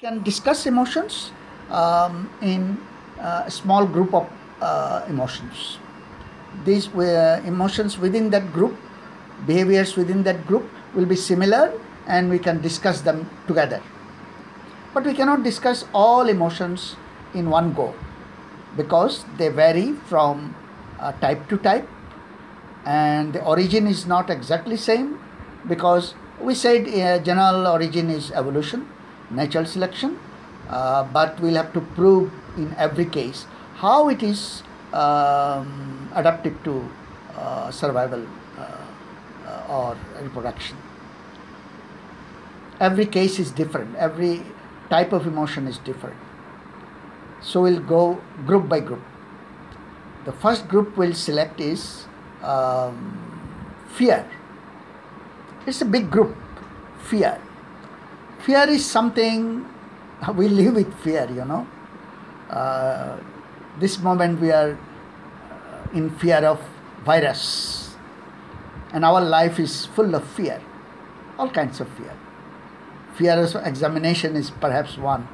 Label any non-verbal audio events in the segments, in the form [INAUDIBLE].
can discuss emotions um, in uh, a small group of uh, emotions. These were emotions within that group, behaviors within that group will be similar and we can discuss them together. But we cannot discuss all emotions in one go because they vary from uh, type to type and the origin is not exactly same because we said uh, general origin is evolution natural selection uh, but we'll have to prove in every case how it is um, to uh, survival uh, or reproduction. Every case is different. Every type of emotion is different. So we'll go group by group. The first group we'll select is um, fear. It's a big group fear fear is something we live with fear you know. Uh, this moment we are uh, in fear of virus. And our life is full of fear all kinds of fear. Fear of examination is perhaps one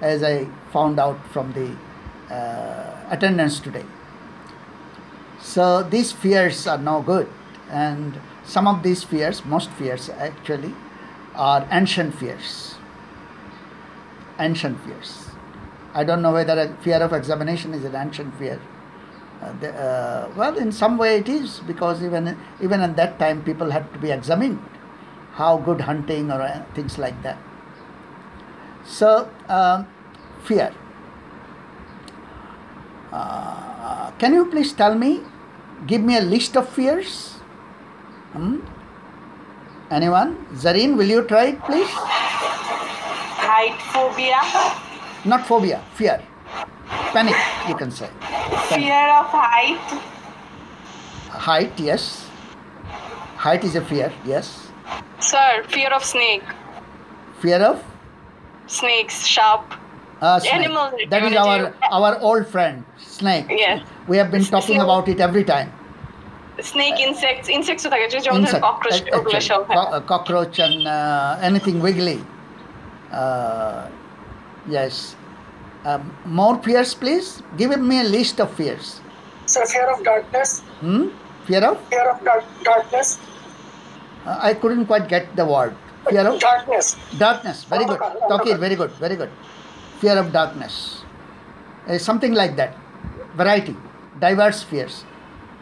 as i found out from the uh, attendance today. So these fears are no good. And some of these fears most fears actually are ancient fears. Ancient fears. I don't know whether a fear of examination is an ancient fear. Uh, the, uh, well in some way it is because even even at that time people had to be examined. How good hunting or uh, things like that. So um, fear. Uh, can you please tell me give me a list of fears? Hmm? Anyone? Zareen will you try it please? Height phobia, not phobia fear. Panic you can say. Fear of height, height yes. Height is a fear yes. Sir, fear of snake, fear of? Snakes, sharp, uh, snake. Animals, that is our our old friend snake. Yes. we have been talking about it every time snake, insects, insects ও থাকে যে যেমন insect cockroach ac- ওগুলো actually, সব হ্যাঁ। co- uh, cockroach and uh, anything wiggly uh, yes um, more fears please give me a list of fears So fear of darkness, hmm? fear of fear of dark, darkness, uh, i couldn't quite get the word fear of darkness, darkness very good Takir, very good very good fear of darkness Uh, something like that variety diverse fears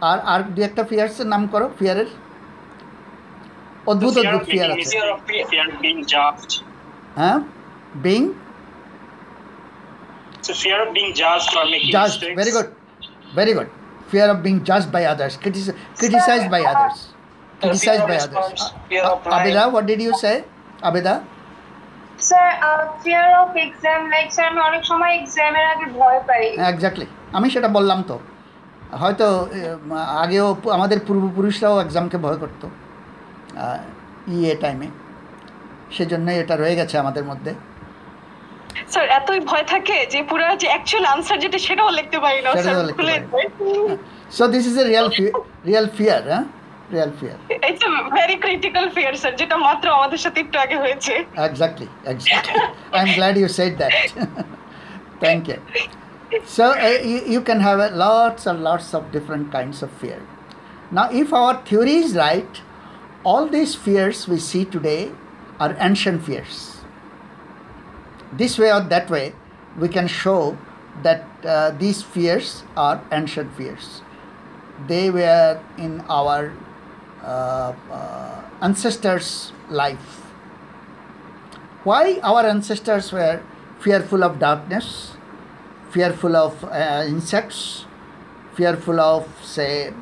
আর আর দু একটা ফিয়ার্সের নাম করো ফিয়ারের অদ্ভুত অদ্ভুত fear আছে fear of, fear of being judged. হ্যাঁ being So fear of being judged or making judged mistakes. very good fear of being judged by others critici- criticized by others criticized by others fear of Uh, abida what did you say abida sir fear of exam like sir আমি অনেক সময় এক্সামের আগে ভয় পাই exactly আমি সেটা বললাম তো হয়তো আগেও আমাদের পূর্বপুরুষরাও এক্সামকে ভয় করতো ইয়ে টাইমে সেজন্যই এটা রয়ে গেছে আমাদের মধ্যে। স্যার এতই ভয় থাকে যে পুরো যে অ্যাকচুয়াল আনসার যেটা সেটাও লিখতে পারি না sir so this is a real real fear হ্যাঁ real fear it's a very critical fear sir যেটা মাত্র আমাদের সাথে একটু আগে হয়েছে। Exactly, exactly. I'm glad you said that. [LAUGHS] Thank you. So uh, you, you can have uh, lots and lots of different kinds of fear. Now, if our theory is right, all these fears we see today are ancient fears. This way or that way, we can show that uh, these fears are ancient fears. They were in our uh, uh, ancestors' life why our ancestors were fearful of darkness, fearful of uh, insects, fearful of, say,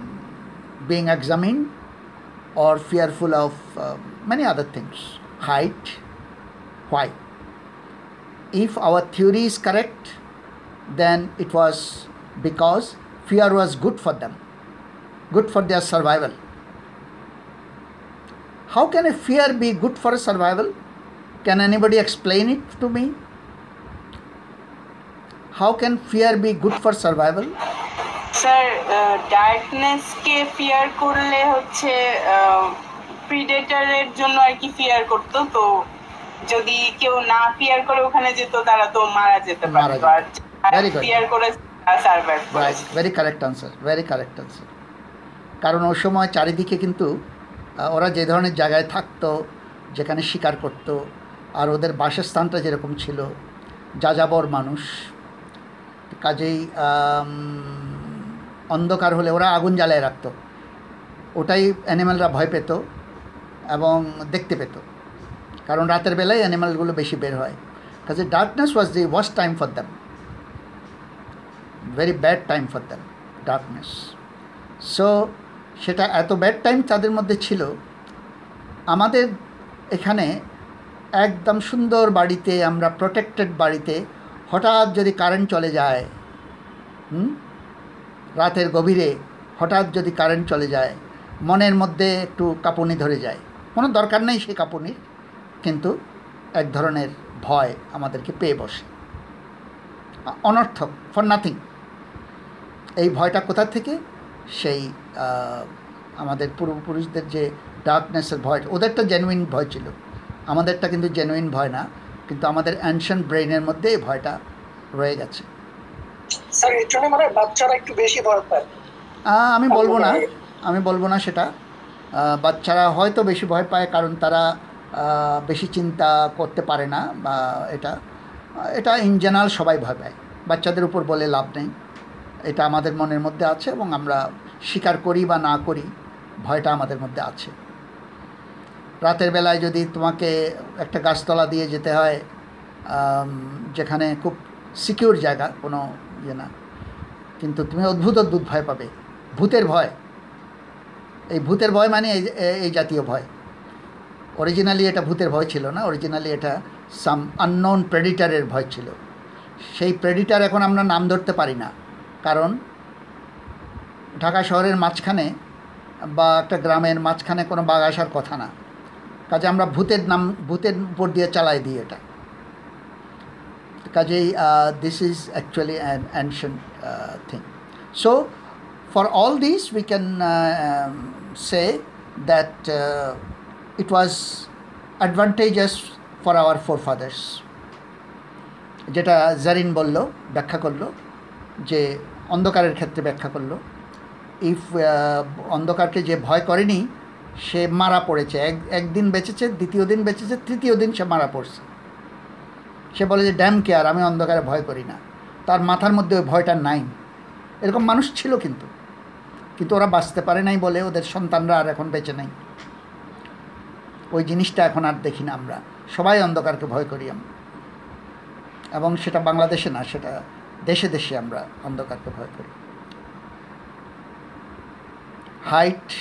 being examined, or fearful of uh, many other things. Height. Why? If our theory is correct, then it was because fear was good for them, good for their survival. How can a fear be good for survival? Can anybody explain it to me? How can fear be good for survival? Sir darkness K fear করলে হচ্ছে প্রিডেটরের জন্য আর কি fear করতো তো যদি কেউ না fear করে ওখানে যেত তারা তো মারা যেতে পারতো। আর. ফিয়ার করে survive right very correct answer very correct answer কারণ ওই সময় চারিদিকে কিন্তু ওরা যে ধরনের জায়গায় থাকতো যেখানে শিকার করত আর ওদের বাসস্থানটা যেরকম ছিল যাযাবর মানুষ কাজেই অন্ধকার হলে ওরা আগুন জ্বালায় রাখতো। ওটাই অ্যানিম্যালরা ভয় পেত এবং দেখতে পেত। কারণ রাতের বেলায় অ্যানিম্যালগুলো বেশি বের হয়। কাজে darkness was the worst time for them very bad time for them darkness so সেটা এত ব্যাড টাইম তাদের মধ্যে ছিল। আমাদের এখানে একদম সুন্দর বাড়িতে, আমরা প্রোটেক্টেড বাড়িতে হঠাৎ যদি কারেন্ট চলে যায়, হুম? রাতের গভীরে হঠাৎ যদি কারেন্ট চলে যায়, মনের মধ্যে একটু কাঁপুনি ধরে যায়। কোনো দরকার নেই সেই কাঁপুনির, কিন্তু এক ধরনের ভয় আমাদেরকে পেয়ে বসে। অনর্থক ফর নাথিং এই ভয়টা কোথা থেকে? সেই আমাদের পূর্বপুরুষদের যে ডার্কনেসের ভয় ওদেরটা জেনুইন ভয় ছিল। আমাদেরটা কিন্তু জেনুইন ভয় না। কিন্তু আমাদের অ্যানশন ব্রেইনের মধ্যে এই ভয়টা রয়ে গেছে। স্যার এর জন্য মানে বাচ্চারা একটু বেশি ভয় পায়। আমি বলব না আমি বলব না সেটা। বাচ্চারা হয়তো বেশি ভয় পায় কারণ তারা বেশি চিন্তা করতে পারে না বা এটা এটা ইন জেনারেল সবাই ভয় পায়। বাচ্চাদের উপর বলে লাভ নেই। এটা আমাদের মনের মধ্যে আছে এবং আমরা স্বীকার করি বা না করি ভয়টা আমাদের মধ্যে আছে। রাতের বেলায় যদি তোমাকে একটা গাছতলা দিয়ে যেতে হয় যেখানে খুব সিকিউর জায়গা, কোনো ইয়ে না। কিন্তু তুমি অদ্ভুত অদ্ভুত ভয় পাবে। ভূতের ভয়। এই ভূতের ভয় মানে এই জাতীয় ভয়। অরিজিনালি এটা ভূতের ভয় ছিল না অরিজিনালি এটা সাম আননোন প্রেডিটারের ভয় ছিল। সেই প্রেডিটার এখন আমরা নাম ধরতে পারি না। কারণ ঢাকা শহরের মাঝখানে বা একটা গ্রামের মাঝখানে কোনো বাঘ আসার কথা না। কাজে আমরা ভূতের নাম ভূতের উপর দিয়ে চালাই দিই এটা। কাজেই this is actually an ancient thing so these we can uh, um, say that uh, it was advantageous for our forefathers. যেটা জারিন বলল ব্যাখ্যা করল যে অন্ধকারের ক্ষেত্রে ব্যাখ্যা করল। ইফ অন্ধকারকে যে ভয় করেনি সে মারা পড়েছে। এক, একদিন বেঁচেছে, দ্বিতীয় দিন বেঁচেছে, তৃতীয় দিন সে মারা পড়ছে। সে বলে যে ড্যাম কেয়ার আমি অন্ধকারে ভয় করি না। তার মাথার মধ্যে ওই ভয়টা নাই। এরকম মানুষ ছিল কিন্তু। কিন্তু ওরা বাঁচতে পারে নাই বলে ওদের সন্তানরা আর এখন বেঁচে নেই। ওই জিনিসটা এখন আর দেখি না আমরা। সবাই অন্ধকারকে ভয় করি আমরা। এবং সেটা বাংলাদেশে না, সেটা দেশে দেশে আমরা অন্ধকারকে ভয় করি। Height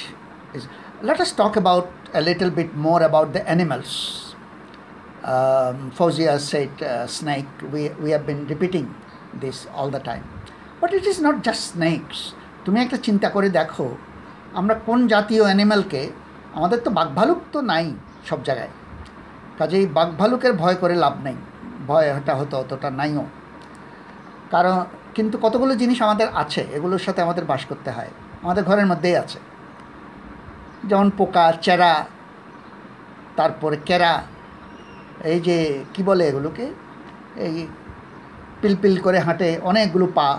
is let us talk about a little bit more about the animals. Um, Fauzia said uh, snake we, we have been repeating this all the time. But it is not just snakes. তুমি একটা চিন্তা করে দেখো আমরা কোন জাতীয় অ্যানিম্যালকে আমাদের তো বাঘ ভালুক তো নাই সব জায়গায়। কাজেই বাঘ ভালুকের ভয় করে লাভ নেই। ভয়টা হতো অতটা নাইও। কারণ কিন্তু কতগুলো জিনিস আমাদের আছে এগুলোর সাথে আমাদের বাস করতে হয়। আমাদের ঘরের মধ্যেই আছে। যেমন পোকা, চেরা, তারপরে কেরা, এই যে কি বলে এগুলোকে? এই পিলপিল করে হাঁটে অনেকগুলো পা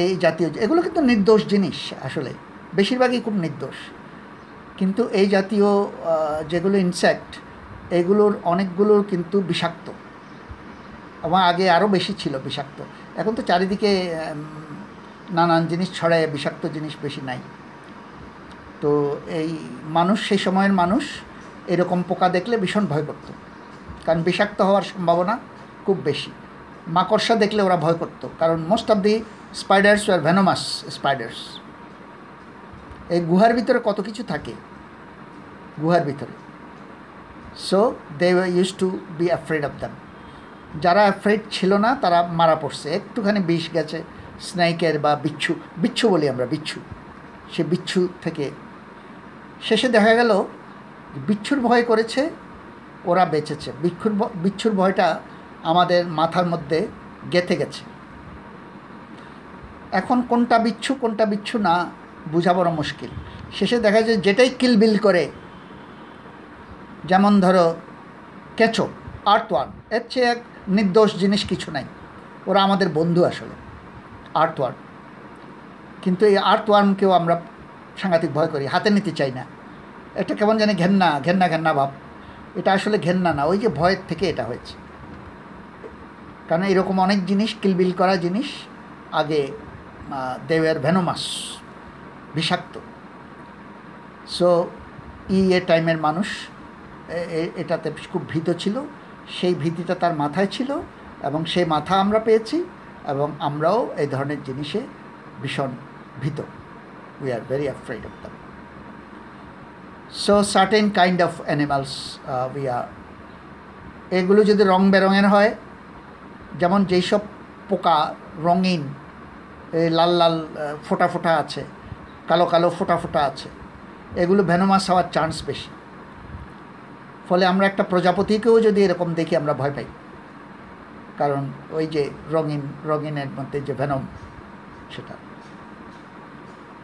এই জাতীয় এগুলো কিন্তু নির্দোষ জিনিস আসলে। বেশিরভাগই খুব নির্দোষ। কিন্তু এই জাতীয় যেগুলো ইনসেক্ট এগুলোর অনেকগুলোর কিন্তু বিষাক্ত। আমার আগে আরও বেশি ছিল বিষাক্ত। এখন তো চারিদিকে নানান জিনিস ছড়ায়, বিষাক্ত জিনিস বেশি নাই। তো এই মানুষ, সেই সময়ের মানুষ এরকম পোকা দেখলে ভীষণ ভয় করত। কারণ বিষাক্ত হওয়ার সম্ভাবনা খুব বেশি। মাকড়সা দেখলে ওরা ভয় করত। কারণ most of the spiders were venomous spiders এই গুহার ভিতরে কত কিছু থাকে? গুহার ভিতরে। So they used to be afraid of them যারা অ্যাফ্রেড ছিল না, তারা মারা পড়ছে। একটুখানি বিষ গেছে স্নাইকের বা বিচ্ছু বিচ্ছু বলি আমরা, বিচ্ছু। সে বিচ্ছু থেকে শেষে দেখা গেল বিচ্ছুর ভয় করেছে, ওরা বেঁচেছে। ভ- বিচ্ছুর ভয়টা আমাদের মাথার মধ্যে গেঁথে গেছে। এখন কোনটা বিচ্ছু কোনটা বিচ্ছু না বোঝা বড় মুশকিল। শেষে দেখা যায় যেটাই কিলবিল করে, যেমন ধরো কেঁচো, আর্থওয়ার্ম, এর চেয়ে এক নির্দোষ জিনিস কিছু নাই। ওরা আমাদের বন্ধু আসলে আর্থ ওয়ার্ম কিন্তু এই আর্থ ওয়ার্মকেও আমরা সাংঘাতিক ভয় করি হাতে নিতে চাই না। এটা কেমন জানি ঘেন্না ঘেন্না ঘেন্না ভাব। এটা আসলে ঘেন্না না, ওই যে ভয়ের থেকে এটা হয়েছে। কারণ এরকম অনেক জিনিস কিলবিল করা জিনিস, আগে দেওয়ার ভেনোমাস, বিষাক্ত। সো ই এ টাইমের মানুষ এটাতে খুব ভীত ছিল, সেই ভীতিটা তার মাথায় ছিল, এবং সেই মাথা আমরা পেয়েছি, এবং আমরাও এই ধরনের জিনিসে ভীষণ ভীত। We are very afraid of them so certain kind of animals we are এগুলো যদি রং বেরঙের হয়, যেমন যেই সব পোকা রঙিন লাল লাল ফোঁটা ফোঁটা আছে, কালো কালো ফোঁটা ফোঁটা আছে, এগুলো ভেনোমাস হওয়ার চান্স বেশি। ফলে আমরা একটা প্রজাপতিকেও যদি এরকম দেখি, আমরা ভয় পাই। কারণ ওই যে রঙিন, রঙিনের মধ্যে যে ভেনম সেটা।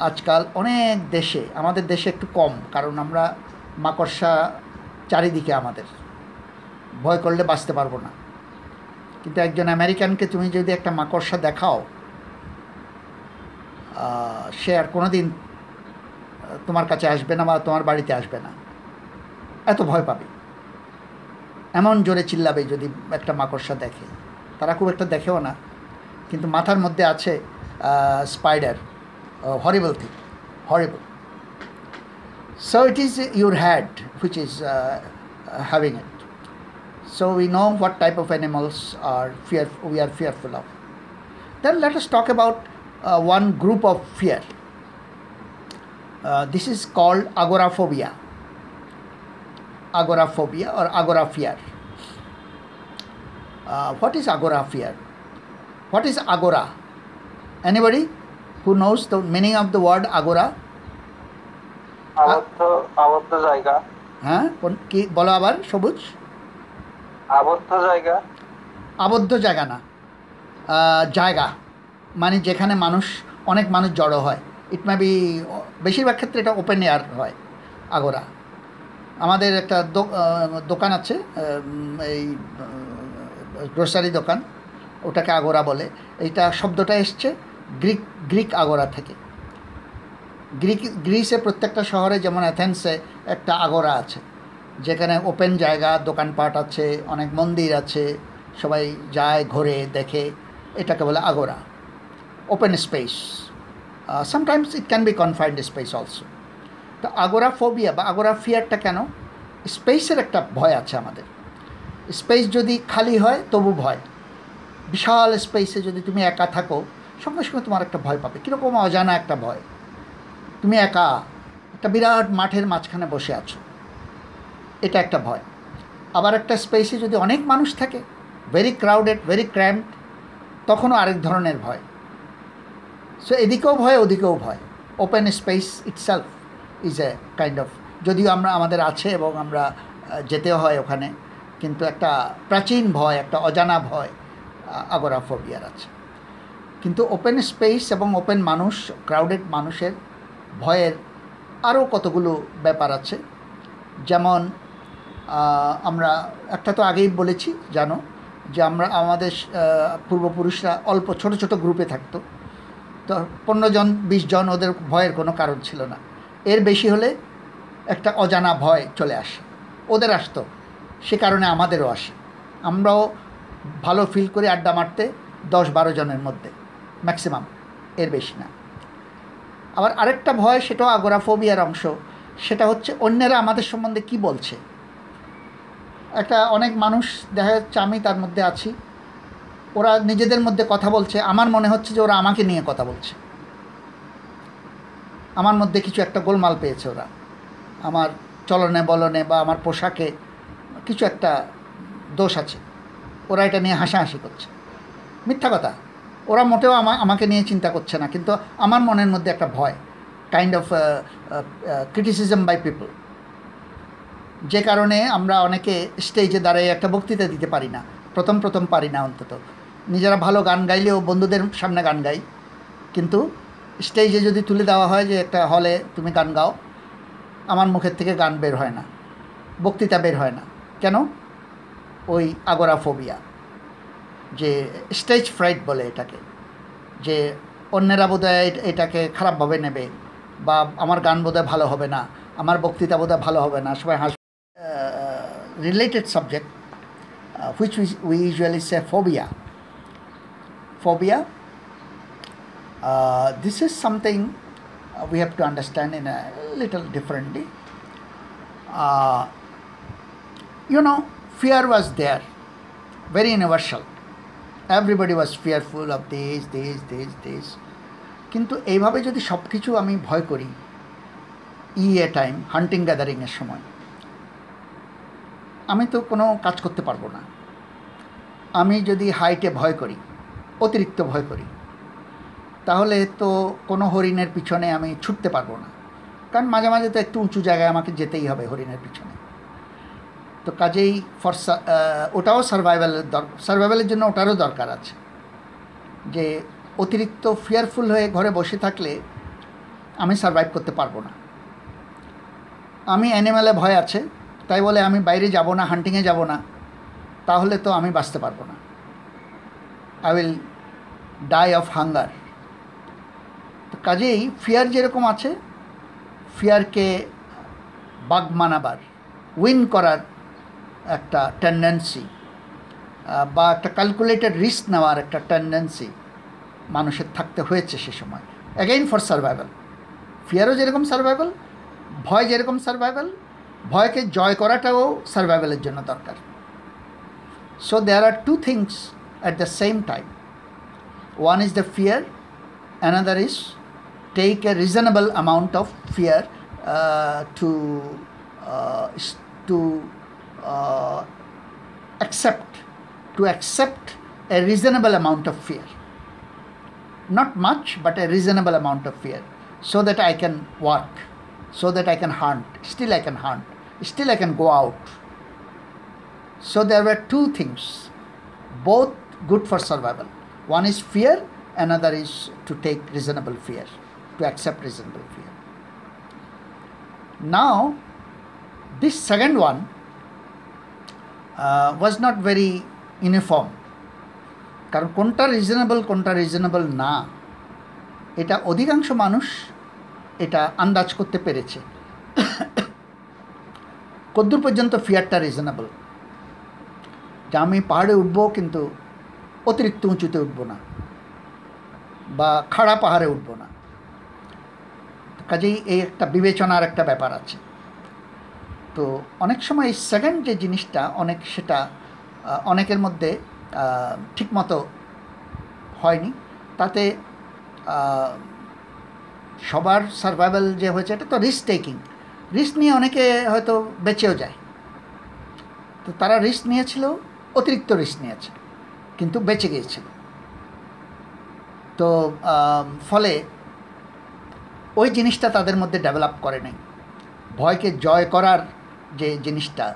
আজকাল অনেক দেশে, আমাদের দেশে একটু কম, কারণ আমরা মাকড়সা চারিদিকে আমাদের। ভয় করলে বাঁচতে পারব না। কিন্তু একজন আমেরিকানকে তুমি যদি একটা মাকড়সা দেখাও সে আর কোনো দিন তোমার কাছে আসবে না বা তোমার বাড়িতে আসবে না। এত ভয় পাবে। এমন জোরে চিল্লাবে যদি একটা মাকড়সা দেখে। তারা খুব একটা দেখেও না। কিন্তু মাথার মধ্যে আছে spider. uh, horrible thing. Horrible. So it is your head which is uh, uh, having it. So we know what type of animals are fear, we are fearful of. Then let us talk about uh, one group of fear. Uh, this is called agoraphobia. Agoraphobia or agora fear. Uh, what is agora fear? What is agora? Anybody? Who knows the meaning of the word agora? আবদ্ধ আবদ্ধ জায়গা। হ্যাঁ কি বলো আবার সবুজ? আবদ্ধ জায়গা। আবদ্ধ জায়গা না। জায়গা। মানে যেখানে মানুষ অনেক মানুষ জড়ো হয়। ইট মে বি বেশিরভাগ ক্ষেত্রে এটা ওপেন এয়ার হয় আগোরা আমাদের একটা দোকান আছে এই গ্রোসারি দোকান। ওটাকে আগোরা বলে। এইটা শব্দটা এসছে। গ্রিক গ্রিক আগোরা থেকে। গ্রিক গ্রিসে প্রত্যেকটা শহরে যেমন অ্যাথেন্সে একটা আগোরা আছে, যেখানে ওপেন জায়গা, দোকানপাট আছে, অনেক মন্দির আছে, সবাই যায়, ঘোরে, দেখে, এটাকে বলে agora. Open space sometimes it can be confined space also তো আগোরা ফোবিয়া বা আগোরা ফিয়ারটা কেন? স্পেসের একটা ভয় আছে আমাদের। স্পেস যদি খালি হয়, তবু ভয়। বিশাল স্পেসে যদি তুমি একা থাকো সঙ্গে সঙ্গে তোমার একটা ভয় পাবে। কীরকম অজানা একটা ভয়? তুমি একা একটা বিরাট মাঠের মাঝখানে বসে আছো। এটা একটা ভয়। আবার একটা স্পেসে যদি অনেক মানুষ থাকে ভেরি ক্রাউডেড ভেরি ক্র্যাম্পড তখনও আরেক ধরনের ভয়। সো এদিকেও ভয়, ওদিকেও ভয়। Open space itself is a kind of যদিও আমরা, আমাদের আছে এবং আমরা যেতেও হয় ওখানে, কিন্তু একটা প্রাচীন ভয়, একটা অজানা ভয় আগোরাফোবিয়ার আছে। কিন্তু ওপেন স্পেস এবং ওপেন মানুষ ক্রাউডেড মানুষের ভয়ের আরও কতগুলো ব্যাপার আছে। যেমন আমরা, একটা তো আগেই বলেছি, জানো, যে আমরা, আমাদের পূর্বপুরুষরা অল্প ছোট ছোট গ্রুপে থাকতো। তো পনেরো জন, বিশ জন ওদের ভয়ের কোনো কারণ ছিল না। এর বেশি হলে একটা অজানা ভয় চলে আসে। ওদের আসতো, সে কারণে আমাদেরও আসে। আমরাও ভালো ফিল করে আড্ডা মারতে দশ বারো জনের মধ্যে। ম্যাক্সিমাম এর বেশি না। আবার আরেকটা ভয়, সেটাও আগোরাফোবিয়ার অংশ। সেটা হচ্ছে অন্যেরা আমাদের সম্বন্ধে কি বলছে? একটা অনেক মানুষ, দেখা যাচ্ছে আমি তার মধ্যে আছি, ওরা নিজেদের মধ্যে কথা বলছে, আমার মনে হচ্ছে যে ওরা আমাকে নিয়ে কথা বলছে। আমার মধ্যে কিছু একটা গোলমাল পেয়েছে ওরা। আমার চলনে বলনে বা আমার পোশাকে কিছু একটা দোষ আছে। ওরা এটা নিয়ে হাসাহাসি করছে। মিথ্যা কথা। ওরা মোটেও আমা আমাকে নিয়ে চিন্তা করছে না, কিন্তু আমার মনের মধ্যে একটা ভয় kind of criticism by people যে কারণে আমরা অনেকে স্টেজে দাঁড়িয়ে একটা বক্তৃতা দিতে পারি না, প্রথম প্রথম পারি না অন্তত। নিজেরা ভালো গান গাইলেও বন্ধুদের সামনে গান গাই, কিন্তু স্টেজে যদি তুলে দেওয়া হয় যে একটা হলে তুমি গান গাও, আমার মুখের থেকে গান বের হয় না, বক্তৃতা বের হয় না। কেন? ওই আগোরাফোবিয়া যে স্টেজ ফ্রাইট বলে এটাকে যে অন্যেরা বোধহয় এট- এটাকে খারাপভাবে নেবে বা আমার গান বোধহয় ভালো হবে না আমার বক্তৃতা বোধহয় ভালো হবে না সবাই has related subject which we usually say phobia phobia uh, we have to understand in a little differently. Uh, you know, fear was there, very. Everybody was fearful of দেশ this, দেশ দেশ কিন্তু এইভাবে যদি সব কিছু আমি ভয় করি ই এ টাইম হান্টিং গ্যাদারিংয়ের সময় আমি তো কোনো কাজ করতে পারব না। আমি যদি হাইটে ভয় করি অতিরিক্ত ভয় করি তাহলে তো কোনো হরিণের পিছনে আমি ছুটতে পারব না। কারণ মাঝে মাঝে তো একটু উঁচু জায়গায় আমাকে যেতেই হবে হরিণের পিছনে। তো কাজেই ফর ওটাও সার্ভাইভালের সার্ভাইভালের জন্য ওটারও দরকার আছে। যে অতিরিক্ত ফিয়ারফুল হয়ে ঘরে বসে থাকলে আমি সার্ভাইভ করতে পারব না। আমি অ্যানিম্যালে ভয় আছে, তাই বলে আমি বাইরে যাব না হান্টিংয়ে যাব না, তাহলে তো আমি বাঁচতে পারব না। I will die of hunger তো কাজেই ফিয়ার যেরকম আছে ফিয়ারকে বাগ মানাবার উইন করার একটা টেন্ডেন্সি বা একটা ক্যালকুলেটেড রিস্ক নেওয়ার একটা টেন্ডেন্সি মানুষের থাকতে হয়েছে সে সময়। অ্যাগেইন ফর সার্ভাইভাল ফিয়ারও যেরকম সার্ভাইভাল ভয় যেরকম সার্ভাইভাল ভয়কে জয় করাটাও সার্ভাইভালের জন্য দরকার। So there are two things at the same time one is the fear another is take a reasonable amount of fear uh, to uh, accept to accept a reasonable amount of fear not much but a reasonable amount of fear so that i can work so that i can hunt still i can hunt still i can go out so there were two things both good for survival. One is fear, another is to take reasonable fear, to accept reasonable fear. Now, this second one uh, not very uniform. কারণ কোনটা reasonable কোনটা reasonable না এটা অধিকাংশ মানুষ এটা আন্দাজ করতে পেরেছে। কদ্দূর পর্যন্ত ফিয়ারটা রিজনেবল যে আমি পাহাড়ে উঠবো কিন্তু অতিরিক্ত উঁচুতে উঠবো না বা খাড়া পাহাড়ে উঠবো না। কাজেই এই একটা বিবেচনার একটা ব্যাপার আছে। তো অনেক সময় এই সেকেন্ড যে জিনিসটা, অনেক সেটা অনেকের মধ্যে ঠিকমতো হয়নি। তাতে সবার সার্ভাইভাল যে হয়েছে, এটা তো রিস্ক টেকিং রিস্ক নিয়ে অনেকে হয়তো বেঁচেও যায়। তো তারা রিস্ক নিয়েছিল, অতিরিক্ত রিস্ক নিয়েছে, কিন্তু বেঁচে গিয়েছিল। তো ফলে ওই জিনিসটা তাদের মধ্যে ডেভেলপ করে নাই। ভয়কে জয় করার যে জিনিসটা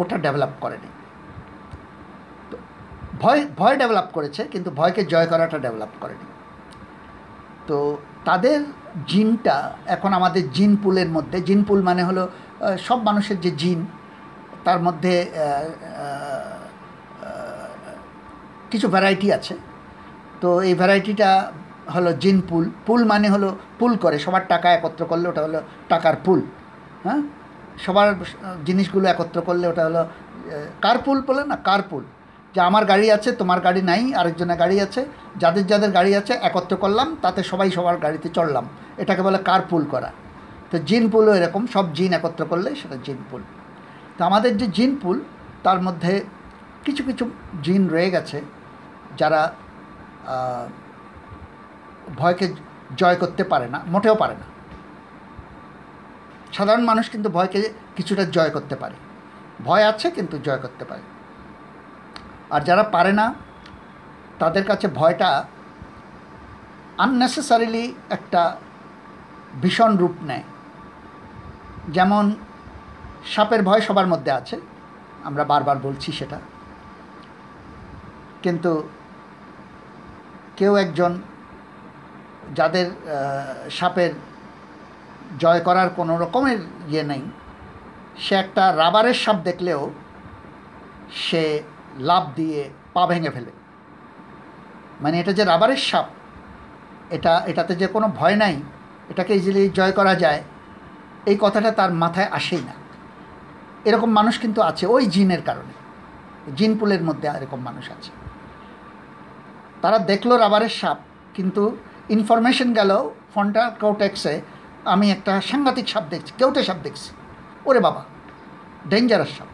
ওটা ডেভেলপ করেনি। ভয় ভয় ডেভেলপ করেছে, কিন্তু ভয়কে জয় করাটা ডেভেলপ করেনি। তো তাদের জিনটা এখন আমাদের জিন পুলের মধ্যে, জিন পুল মানে হলো সব মানুষের যে জিন, তার মধ্যে কিছু ভ্যারাইটি আছে। তো এই ভ্যারাইটিটা হলো জিন পুল। পুল মানে হলো পুল করে, সবার টাকা একত্র করলে ওটা হলো টাকার পুল হ্যাঁ? সবার জিনিসগুলো একত্র করলে ওটা হলো কার পুল বলে না কার পুল যে আমার গাড়ি আছে, তোমার গাড়ি নাই, আরেকজনের গাড়ি আছে, যাদের যাদের গাড়ি আছে, একত্র করলাম, তাতে সবাই সবার গাড়িতে চড়লাম। এটাকে বলে কার পুল করা। তো জিন পুলও এরকম, সব জিন একত্র করলে সেটা জিন পুল তো আমাদের যে জিন পুল তার মধ্যে কিছু কিছু জিন রয়ে গেছে, যারা ভয়কে জয় করতে পারে না, মোটেও পারে না। সাধারণ মানুষ কিন্তু ভয়কে কিছুটা জয় করতে পারে। ভয় আছে কিন্তু জয় করতে পারে। আর যারা পারে না, তাদের কাছে ভয়টা আননেসেসারিলি একটা ভীষণ রূপ নেয়। যেমন, সাপের ভয় সবার মধ্যে আছে, আমরা বারবার বলছি সেটা। কিন্তু কেউ একজন যাদের সাপের জয় করার কোনো রকমের ইয়ে নেই। সে একটা রাবারের সাপ দেখলেও সে লাভ দিয়ে পা ভেঙে ফেলে। মানে এটা যে রাবারের সাপ, এটা, এটাতে যে কোনো ভয় নাই, এটাকে ইজিলি জয় করা যায়, এই কথাটা তার মাথায় আসেই না। এরকম মানুষ কিন্তু আছে ওই জিনের কারণে। জিন পুলের মধ্যে এরকম মানুষ আছে। তারা দেখল রাবারের সাপ, কিন্তু ইনফরমেশন গেল ফোনটা কেউটেক্সে আমি একটা সাংঘাতিক সাপ দেখছি, কেউটে সাপ দেখছি। ওরে বাবা ডেঞ্জারাস সাপ।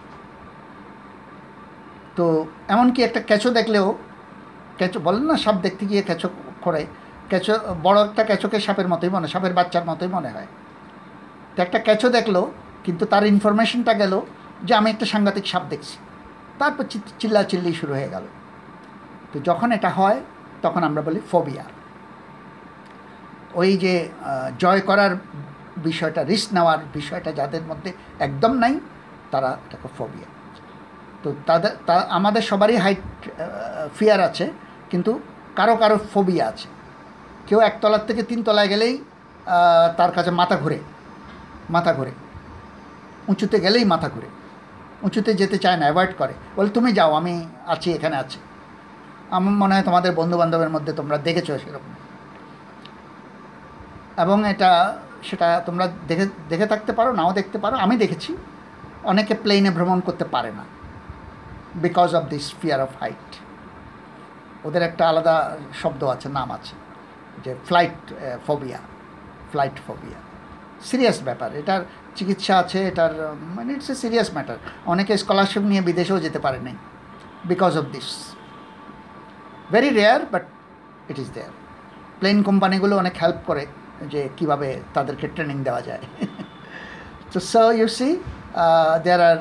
তো এমনকি একটা কেঁচো দেখলেও, কেঁচো বলেন না, সাপ দেখতে গিয়ে কেঁচো করে, কেঁচো, বড় একটা কেঁচোকে সাপের মতোই মনে, সাপের বাচ্চার মতোই মনে হয়। তো একটা কেঁচো দেখল, কিন্তু তার ইনফরমেশনটা গেল যে আমি একটা সাংঘাতিক সাপ দেখছি। তারপর চিল্লাচিল্লি শুরু হয়ে গেল। তো যখন এটা হয়, তখন আমরা বলি ফোবিয়া ওই যে জয় করার বিষয়টা, রিস্ক নেওয়ার বিষয়টা যাদের মধ্যে একদম নাই, তারা এটাকে ফোবিয়া তো তাদের, তা, আমাদের সবারই হাইট ফিয়ার আছে, কিন্তু কারও কারও ফোবিয়া আছে। কেউ একতলার থেকে তিন তলায় গেলেই তার কাছে মাথা ঘুরে মাথা ঘুরে। উঁচুতে গেলেই মাথা ঘুরে। উঁচুতে যেতে চায় না অ্যাভয়েড করে। বলে, তুমি যাও, আমি আছি, এখানে আছি। আমার মনে হয় তোমাদের বন্ধু বান্ধবের মধ্যে তোমরা দেখেছ সেরকম। এবং এটা, সেটা তোমরা দেখে দেখে থাকতে পারো, নাও দেখতে পারো। আমি দেখেছি, অনেকে প্লেনে ভ্রমণ করতে পারে না because of this fear of height ওদের একটা আলাদা শব্দ আছে, নাম আছে, যে flight phobia flight phobia serious ব্যাপার, এটার চিকিৎসা আছে, এটার মানে ইটস এ সিরিয়াস ম্যাটার অনেকে স্কলারশিপ নিয়ে বিদেশেও যেতে পারে নাই because of this very rare but it is there plane কোম্পানিগুলো অনেক হেল্প করে। যে কীভাবে তাদেরকে ট্রেনিং দেওয়া যায়। তো so you see there are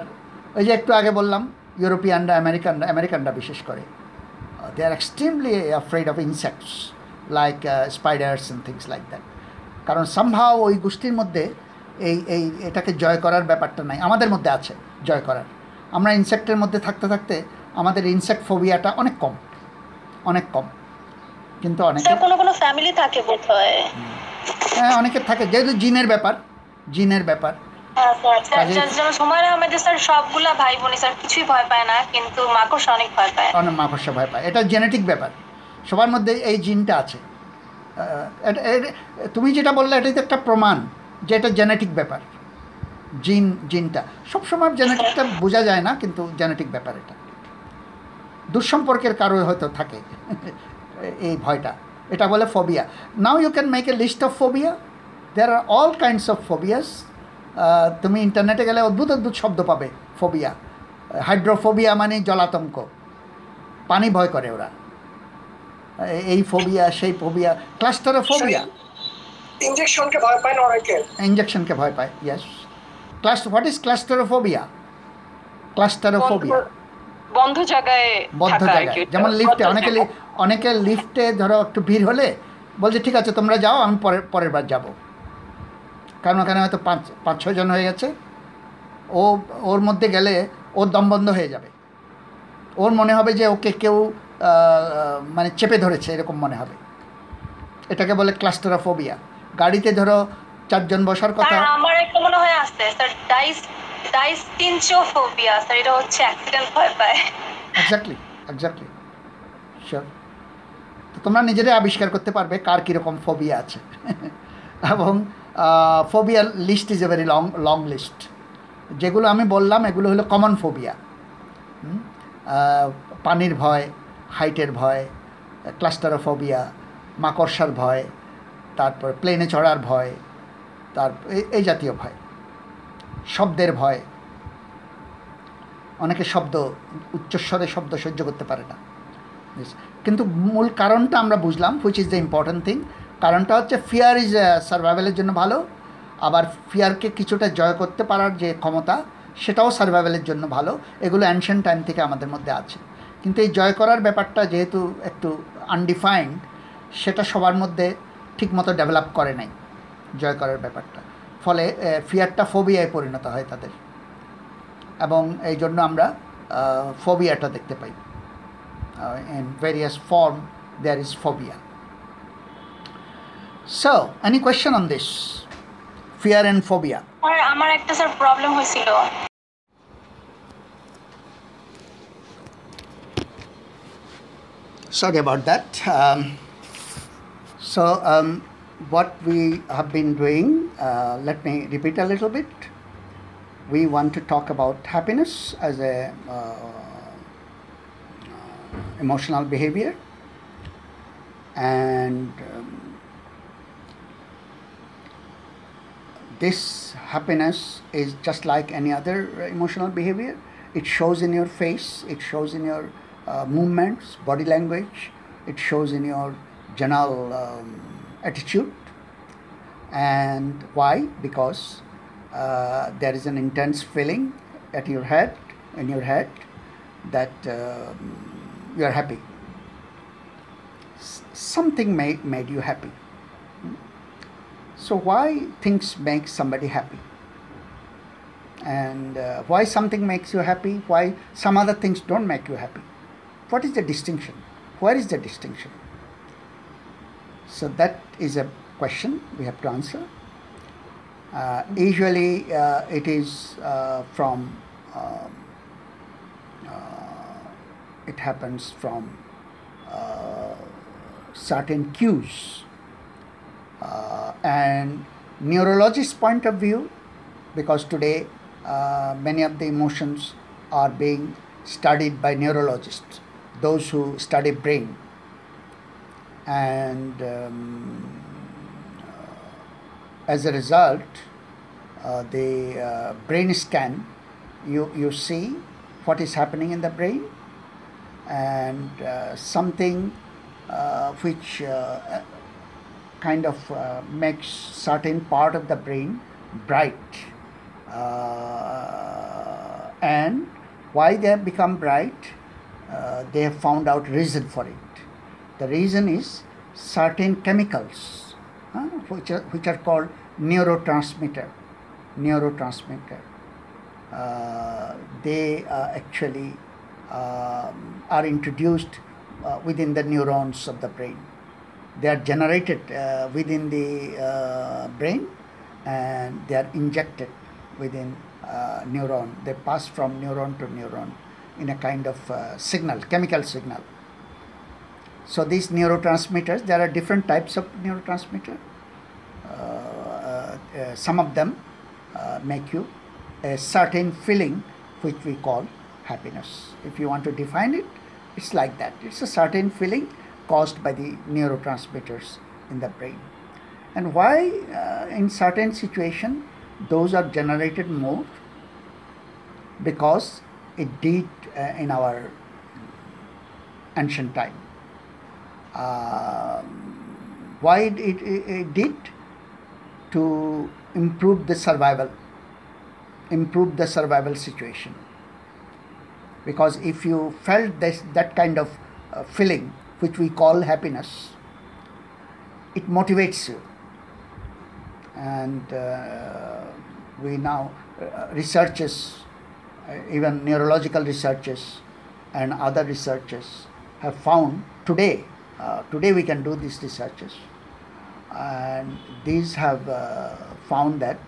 ওই যে একটু আগে বললাম ইউরোপিয়ানরা আমেরিকানরা আমেরিকানরা বিশেষ করে they are extremely afraid of insects like spiders and things like that কারণ সম্ভাব ওই গোষ্ঠীর মধ্যে এই এই এটাকে জয় করার ব্যাপারটা নাই। আমাদের মধ্যে আছে জয় করার। আমরা ইনসেক্টের মধ্যে থাকতে থাকতে আমাদের ইনসেক্ট ফোবিয়াটা অনেক কম অনেক কম। কিন্তু অনেকে কোনো কোনো ফ্যামিলি থাকে বোধ হয় অনেকের থাকে। যেহেতু জিনের ব্যাপার জিনের ব্যাপার। স্যার কাজে- স্যার যেমন হুমায়ুন আহমেদের স্যার সবগুলা ভাই বোনই স্যার কিছুই ভয় পায় না কিন্তু মাকড়সা অনেক ভয় পায়। অনেক মাকড়সা ভয় পায়। এটা জেনেটিক ব্যাপার। সবার মধ্যে এই জিনটা আছে। এটা- তুমি যেটা বললে এটাই তো একটা প্রমাণ যে এটা জেনেটিক ব্যাপার। জিন জিনটা। সবসময় জেনেটিকটা বোঝা যায় না কিন্তু জেনেটিক ব্যাপার এটা। দুঃসম্পর্কের কারও হয়তো থাকে এই ভয়টা। এটা বলে phobia now you can make a list of phobia there are all kinds of phobias তুমি ইন্টারনেটে গেলে অদ্ভুত অদ্ভুত শব্দ পাবে ফোবিয়া হাইড্রোফোবিয়া মানে জলাতঙ্ক। পানি ভয় করে ওরা। এই ফোবিয়া সেই ফোবিয়া ক্লাস্টারোফোবিয়া ইঞ্জেকশনকে ভয় পায় না অনেকে? ইঞ্জেকশনকে ভয় পায় yes class what is claustrophobia claustrophobia বন্ধ জায়গায় জায়গায়। যেমন লিফটে অনেকে অনেকে লিফটে ধরো একটু ভিড় হলে বলছে ঠিক আছে তোমরা যাও আমি পরের পরের বার যাব। কারণ ওখানে হয়তো পাঁচ পাঁচ ছজন হয়ে গেছে। ও ওর মধ্যে গেলে ওর দম বন্ধ হয়ে যাবে। ওর মনে হবে যে ওকে কেউ মানে চেপে ধরেছে এরকম মনে হবে। এটাকে বলে ক্লাস্টারোফোবিয়া গাড়িতে ধরো চারজন বসার কথা। আমার একটা মনে হয় আসছে স্যার ডাইস ডাইস্টিনচোফোবিয়া স্যার এটা হচ্ছে অ্যাক্সিডেন্ট ভয় পায়। এক্স্যাক্টলি এক্স্যাক্টলি শিওর তোমরা নিজেরাই আবিষ্কার করতে পারবে কার কীরকম ফোবিয়া আছে। [LAUGHS] এবং ফোবিয়ার list is a very long long list যেগুলো আমি বললাম, এগুলো হলো কমন ফোবিয়া পানির ভয় হাইটের ভয় ক্লাস্টারোফোবিয়া মাকড়সার ভয়, তারপর প্লেনে চড়ার ভয়, তার এই- জাতীয় ভয়। শব্দের ভয়। অনেকে শব্দ, উচ্চস্বরে শব্দ সহ্য করতে পারে না. কিন্তু মূল কারণটা আমরা বুঝলাম which is the important thing কারণটা হচ্ছে ফিয়ার ইজ সার্ভাইভেলের জন্য ভালো। আবার ফিয়ারকে কিছুটা জয় করতে পারার যে ক্ষমতা, সেটাও সার্ভাইভেলের জন্য ভালো। এগুলো অ্যানশিয়েন্ট টাইম থেকে আমাদের মধ্যে আছে। কিন্তু এই জয় করার ব্যাপারটা যেহেতু একটু আনডিফাইন্ড সেটা সবার মধ্যে ঠিকমতো ডেভেলপ করে নাই জয় করার ব্যাপারটা। ফলে ফিয়ারটা ফোবিয়ায় পরিণত হয় তাদের। এবং এই জন্য আমরা ফোবিয়াটা দেখতে পাই। in various form there is phobia so any question on this fear and phobia আর আমার একটা স্যার প্রবলেম হয়েছিল Sorry about that. Um, so, um, what we have been doing, uh, let me repeat a little bit. We want to talk about happiness as a uh, emotional behavior, and um, this happiness is just like any other emotional behavior. It shows in your face, it shows in your uh, movements, body language, it shows in your general um, attitude. And why? Because uh, there is an intense feeling at your head, in your head, that um, you are happy. S- something made, made you happy. So why things make somebody happy? And uh, why something makes you happy? Why some other things don't make you happy? What is the distinction? Where is the distinction? So that is a question we have to answer. Uh, usually uh, it is uh, from um, it happens from uh, certain cues. Uh, and neurologist point of view because today uh, many of the emotions are being studied by neurologists those who study brain. And um, uh, as a result uh, the uh, brain scan you you see what is happening in the brain and uh, something uh, which uh, kind of makes certain part of the brain bright. And why they have become bright they have found out reason for it. The reason is certain chemicals which, are, which are called neurotransmitter neurotransmitter. Uh, they uh, actually are introduced uh, within the neurons of the brain. They are generated uh, within the uh, brain and they are injected within neuron. They pass from neuron to neuron in a kind of uh, signal chemical signal. So these neurotransmitters there are different types of neurotransmitter. Uh, uh, some of them make you a certain feeling which we call happiness. If you want to define it it's like that. It's a certain feeling caused by the neurotransmitters in the brain. And why uh, in certain situation those are generated more? Because it did uh, in our ancient time. Um, why it, it, it did? To improve the survival. Improve the survival situation because if you felt this that kind of uh, feeling which we call happiness it motivates you. And uh, we now uh, researchers uh, even neurological researchers and other researchers have found today uh, today we can do these researches. And these have uh, found that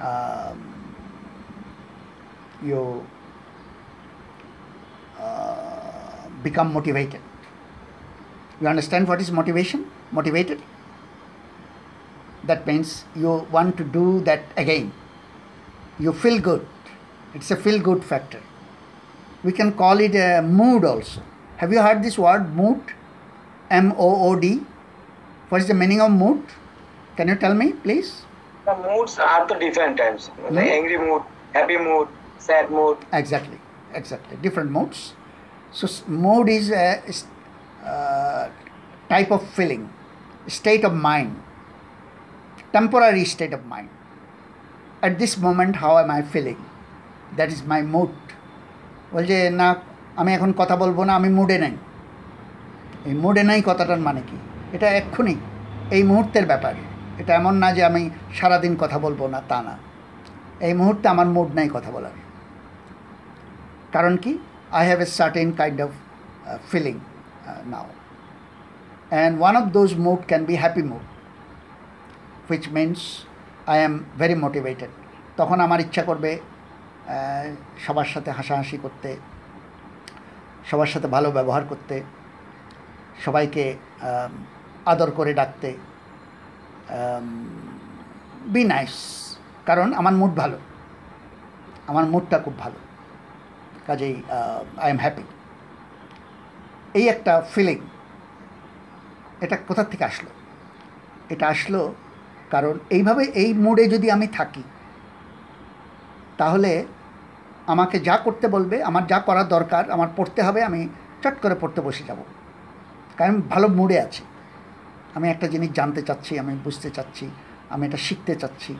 um, you uh, become motivated. You understand what is motivation? Motivated? That means you want to do that again. You feel good. It's a feel good factor. We can call it a mood also. Have you heard this word mood? M o o d? What is the meaning of mood? Can you tell me please? The moods are the different times. Hmm? The angry mood, happy mood, sad mood. exactly exactly different moods so mood is a uh, type of feeling state of mind temporary state of mind at this moment how am i feeling that is my mood বলছে না আমি এখন কথা বলব না আমি মুডে নাই এই মুডে নাই কথাটার মানে কি এটা এক্ষুনি এই মুহূর্তের ব্যাপার এটা এমন না যে আমি সারাদিন কথা বলব না তা না এই মুহূর্তে আমার মুড নাই কথা বলার কারণ কি? I have a certain kind of feeling now and one of those mood can be happy mood which means I am very motivated তখন আমার ইচ্ছা করবে সবার সাথে হাসাহাসি করতে, সবার সাথে ভালো ব্যবহার করতে, সবাইকে আদর করে ডাকতে বি নাইস কারণ আমার মুড ভালো। আমার মুডটা খুব ভালো। কাজেই আই এম হ্যাপি এই একটা ফিলিং এটা কোথার থেকে আসলো? এটা আসলো কারণ এইভাবে এই মুডে যদি আমি থাকি, তাহলে আমাকে যা করতে বলবে, আমার যা করার দরকার, আমার পড়তে হবে, আমি চট করে পড়তে বসে যাব। কারণ ভালো মুডে আছি। আমি একটা জিনিস জানতে চাচ্ছি, আমি বুঝতে চাচ্ছি, আমি এটা শিখতে চাচ্ছি,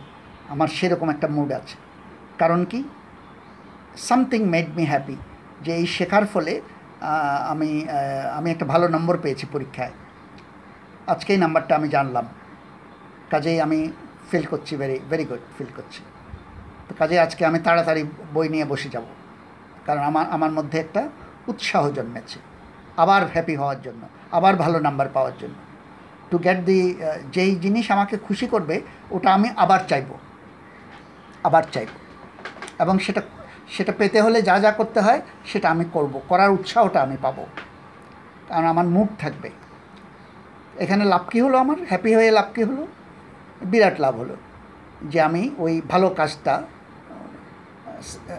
আমার সেরকম একটা মুড আছে। কারণ কি? সামথিং মেড মি হ্যাপি যে এই শেখার ফলে আমি আমি একটা ভালো নম্বর পেয়েছি পরীক্ষায়। আজকে এই নাম্বারটা আমি জানলাম। কাজেই আমি ফিল করছি ভেরি ভেরি গুড ফিল করছি। তো কাজে আজকে আমি তাড়াতাড়ি বই নিয়ে বসে যাব। কারণ আমার আমার মধ্যে একটা উৎসাহ জন্মেছে। আবার হ্যাপি হওয়ার জন্য, আবার ভালো নাম্বার পাওয়ার জন্য। টু গেট দি যেই জিনিস আমাকে খুশি করবে, ওটা আমি আবার চাইব। আবার চাইব। এবং সেটা সেটা পেতে হলে যা যা করতে হয় সেটা আমি করব। করার উৎসাহটা আমি পাবো। কারণ আমার মুড থাকবে। এখানে লাভ কী হলো আমার? হ্যাপি হয়ে লাভ কী হলো? বিরাট লাভ হলো যে আমি ওই ভালো কাজটা,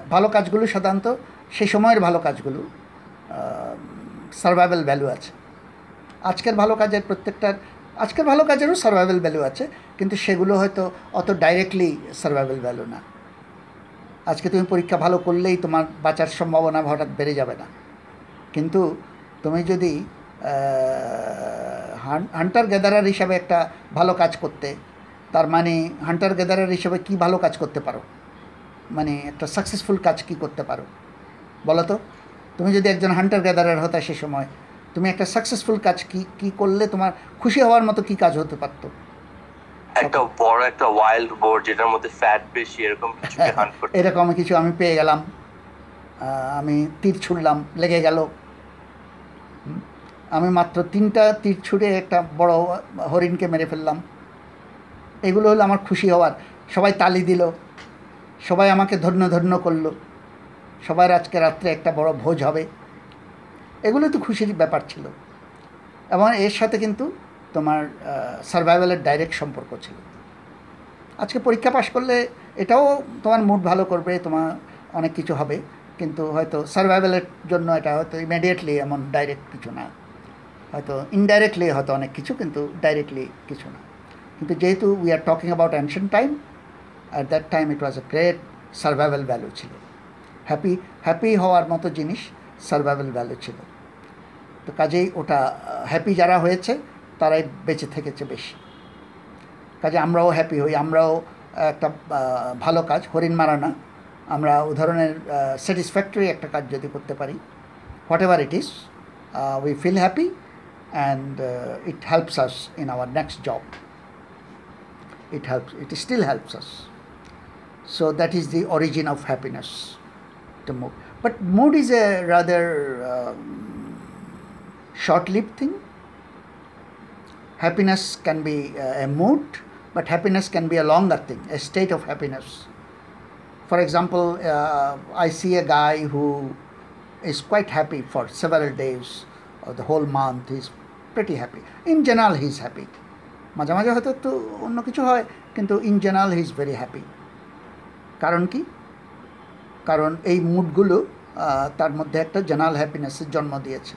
ভালো কাজগুলো সাধারণত সেই সময়ের ভালো কাজগুলো সার্ভাইভাল ভ্যালু আছে। আজকের ভালো কাজের প্রত্যেকটার আজকের ভালো কাজেরও সার্ভাইভাল ভ্যালু আছে, কিন্তু সেগুলো হয়তো অত ডাইরেক্টলি সার্ভাইভাল ভ্যালু না। আজকে তুমি পরীক্ষা ভালো করলেই তোমার বাঁচার সম্ভাবনা হঠাৎ বেড়ে যাবে না। কিন্তু তুমি যদি হান্টার গ্যাদারার হিসাবে একটা ভালো কাজ করতে, তার মানে হান্টার গ্যাদারার হিসাবে কি ভালো কাজ করতে পারো? মানে একটা সাকসেসফুল কাজ কি করতে পারো? বলো তো। তুমি যদি একজন হান্টার গ্যাদারার হতা সে সময়, তুমি একটা সাকসেসফুল কাজ কি কি করলে তোমার খুশি হওয়ার মতো কি কাজ হতে পারতো? একটা বড় একটা ওয়াইল্ড বোর্ড যেটার মধ্যে ফ্যাট বেশি এরকম হান্ট [LAUGHS] করতে এরকম কিছু আমি পেয়ে গেলাম। আমি তীর ছুড়লাম লেগে গেল। আমি মাত্র তিনটা তীর ছুঁড়ে একটা বড় হরিণকে মেরে ফেললাম। এগুলো হলো আমার খুশি হওয়ার। সবাই তালি দিল। সবাই আমাকে ধন্য ধন্য করল। সবাই আজকে রাত্রে একটা বড় ভোজ হবে। এগুলো তো খুশির ব্যাপার ছিল। এবং এর সাথে কিন্তু তোমার সার্ভাইভালের ডাইরেক্ট সম্পর্ক ছিল। আজকে পরীক্ষা পাশ করলে এটাও তোমার মুড ভালো করবে, তোমার অনেক কিছু হবে, কিন্তু হয়তো সার্ভাইভালের জন্য এটা হয়তো ইমিডিয়েটলি এমন ডাইরেক্ট কিছু না। হয়তো ইনডাইরেক্টলি হয়তো অনেক কিছু, কিন্তু ডাইরেক্টলি কিছু না। কিন্তু যেহেতু we are talking about ancient time at that time it was a great survival value ছিল। হ্যাপি হ্যাপি হওয়ার মতো জিনিস সার্ভাইভাল ভ্যালু ছিল। তো কাজেই ওটা হ্যাপি যারা হয়েছে তারাই বেঁচে থেকেছে বেশি। কাজে আমরাও হ্যাপি হই আমরাও একটা ভালো কাজ হরিণ মারা না। আমরা ধরনের স্যাটিসফ্যাক্টরি একটা কাজ যদি করতে পারি whatever it is we feel happy and it helps us in our next job it helps it still helps us. So that is the origin of happiness. The mood but mood is a rather um, short-lived thing. Happiness can be uh, a mood but happiness can be a longer thing a state of happiness for example uh, i see a guy who is quite happy for several days or the whole month he's pretty happy in general he's happy মাঝে মাঝে হয়তো একটু অন্য কিছু হয় কিন্তু in general he is very happy কারণ কি কারণ এই মুডগুলো তার মধ্যে একটা জেনারেল হ্যাপিনেসের জন্ম দিয়েছে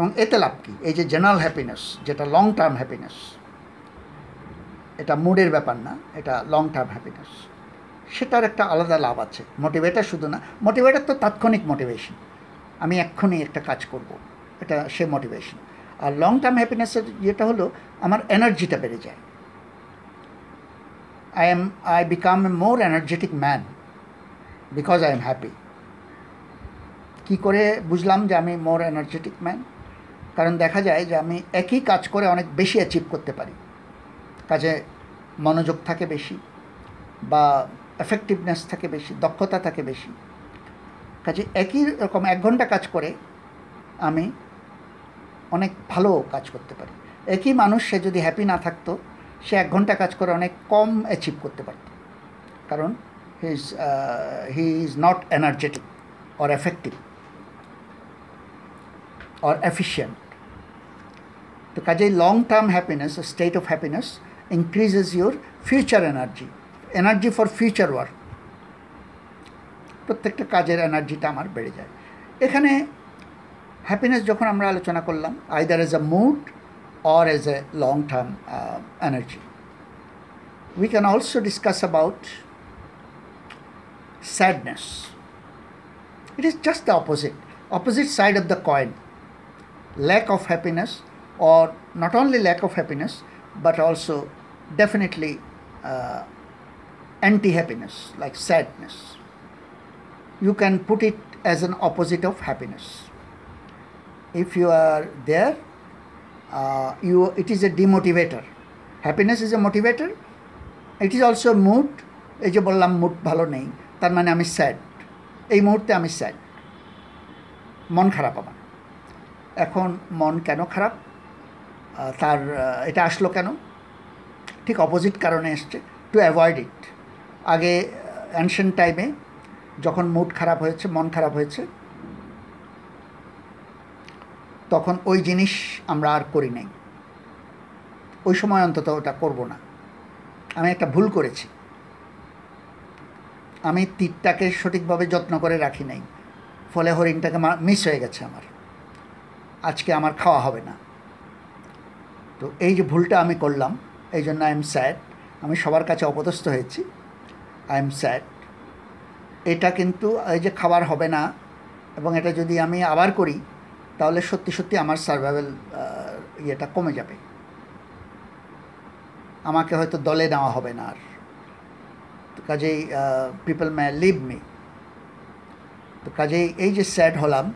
এবং এতে লাভ কি? এই যে জেনারেল হ্যাপিনেস যেটা লং টার্ম হ্যাপিনেস এটা মুডের ব্যাপার না, এটা লং টার্ম হ্যাপিনেস সেটার একটা আলাদা লাভ আছে। মোটিভেটার শুধু না মোটিভেটার তো তাৎক্ষণিক মোটিভেশন আমি এক্ষুনি একটা কাজ করব, এটা সে মোটিভেশন আর লং টার্ম হ্যাপিনেসের যেটা হলো, আমার এনার্জিটা বেড়ে যায়। I am I become a more energetic man because I am happy কী করে বুঝলাম যে আমি মোর এনার্জেটিক ম্যান কারণ দেখা যায় যে আমি একই কাজ করে অনেক বেশি অ্যাচিভ করতে পারি। কাজে মনোযোগ থাকে বেশি বা এফেক্টিভনেস থাকে বেশি, দক্ষতা থাকে বেশি। কাজে একই রকম এক ঘণ্টা কাজ করে আমি অনেক ভালো কাজ করতে পারি। একই মানুষ, সে যদি হ্যাপি না থাকতো, সে এক ঘণ্টা কাজ করে অনেক কম অ্যাচিভ করতে পারত। কারণ his he is not energetic or effective or efficient তো কাজেই long term happiness state of happiness increases your future energy energy for future work প্রত্যেকটা কাজের এনার্জিটা আমার বেড়ে যায়। এখানে হ্যাপিনেস যখন আমরা আলোচনা করলাম either as a mood or as a long term energy we can also discuss about sadness. It is just the opposite. Opposite side of the coin. Lack of happiness or not only lack of happiness but also definitely uh, anti happiness like sadness you can put it as an opposite of happiness if you are there uh, you it is a demotivator happiness is a motivator it is also mood এই যে বললাম mood ভালো নেই তার মানে আমি sad এই মুহূর্তে আমি স্যাড মন খারাপ আমার এখন মন কেন খারাপ আহ, তার এটা আসলো কেন? ঠিক অপোজিট কারণে এসছে টু অ্যাভয়েড ইট আগে অ্যানশিয়েন্ট টাইমে যখন মুড খারাপ হয়েছে, মন খারাপ হয়েছে, তখন ওই জিনিস আমরা আর করি নাই। ওই সময় অন্তত ওটা করব না। আমি একটা ভুল করেছি। আমি তীরটাকে সঠিকভাবে যত্ন করে রাখি নাই। ফলে হরিণটাকে মিস হয়ে গেছে আমার। আজকে আমার খাওয়া হবে না। তো এই যে ভুলটা আমি করলাম, এই জন্য আই এম স্যাড আমি সবার কাছে অপদস্থ হয়েছি। আই এম স্যাড এটা কিন্তু এই যে খাবার হবে না এবং এটা যদি আমি আবার করি, তাহলে সত্যি সত্যি আমার সার্ভাইভাল ইয়েটা কমে যাবে। আমাকে হয়তো দলে নেওয়া হবে না আর। তো কাজেই পিপল মে লিভ মি তো কাজেই এই যে স্যাড হলাম,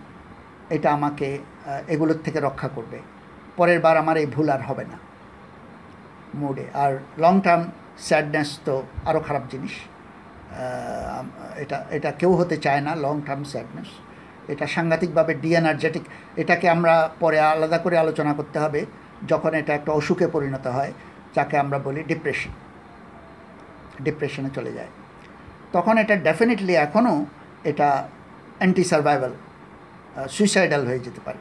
এটা আমাকে এগুলোর থেকে রক্ষা করবে। পরের বার আমার এই ভুল আর হবে না। মুডে আর লং টার্ম স্যাডনেস তো আরও খারাপ জিনিস। এটা এটা কেউ হতে চায় না লং টার্ম স্যাডনেস এটা সাংঘাতিকভাবে ডিএনার্জেটিক এটাকে আমরা পরে আলাদা করে আলোচনা করতে হবে, যখন এটা একটা অসুখে পরিণত হয়, যাকে আমরা বলি ডিপ্রেশন ডিপ্রেশনে চলে যায়। তখন এটা ডেফিনেটলি এখনও এটা অ্যান্টি সার্ভাইভাল সুইসাইডাল হয়ে যেতে পারে।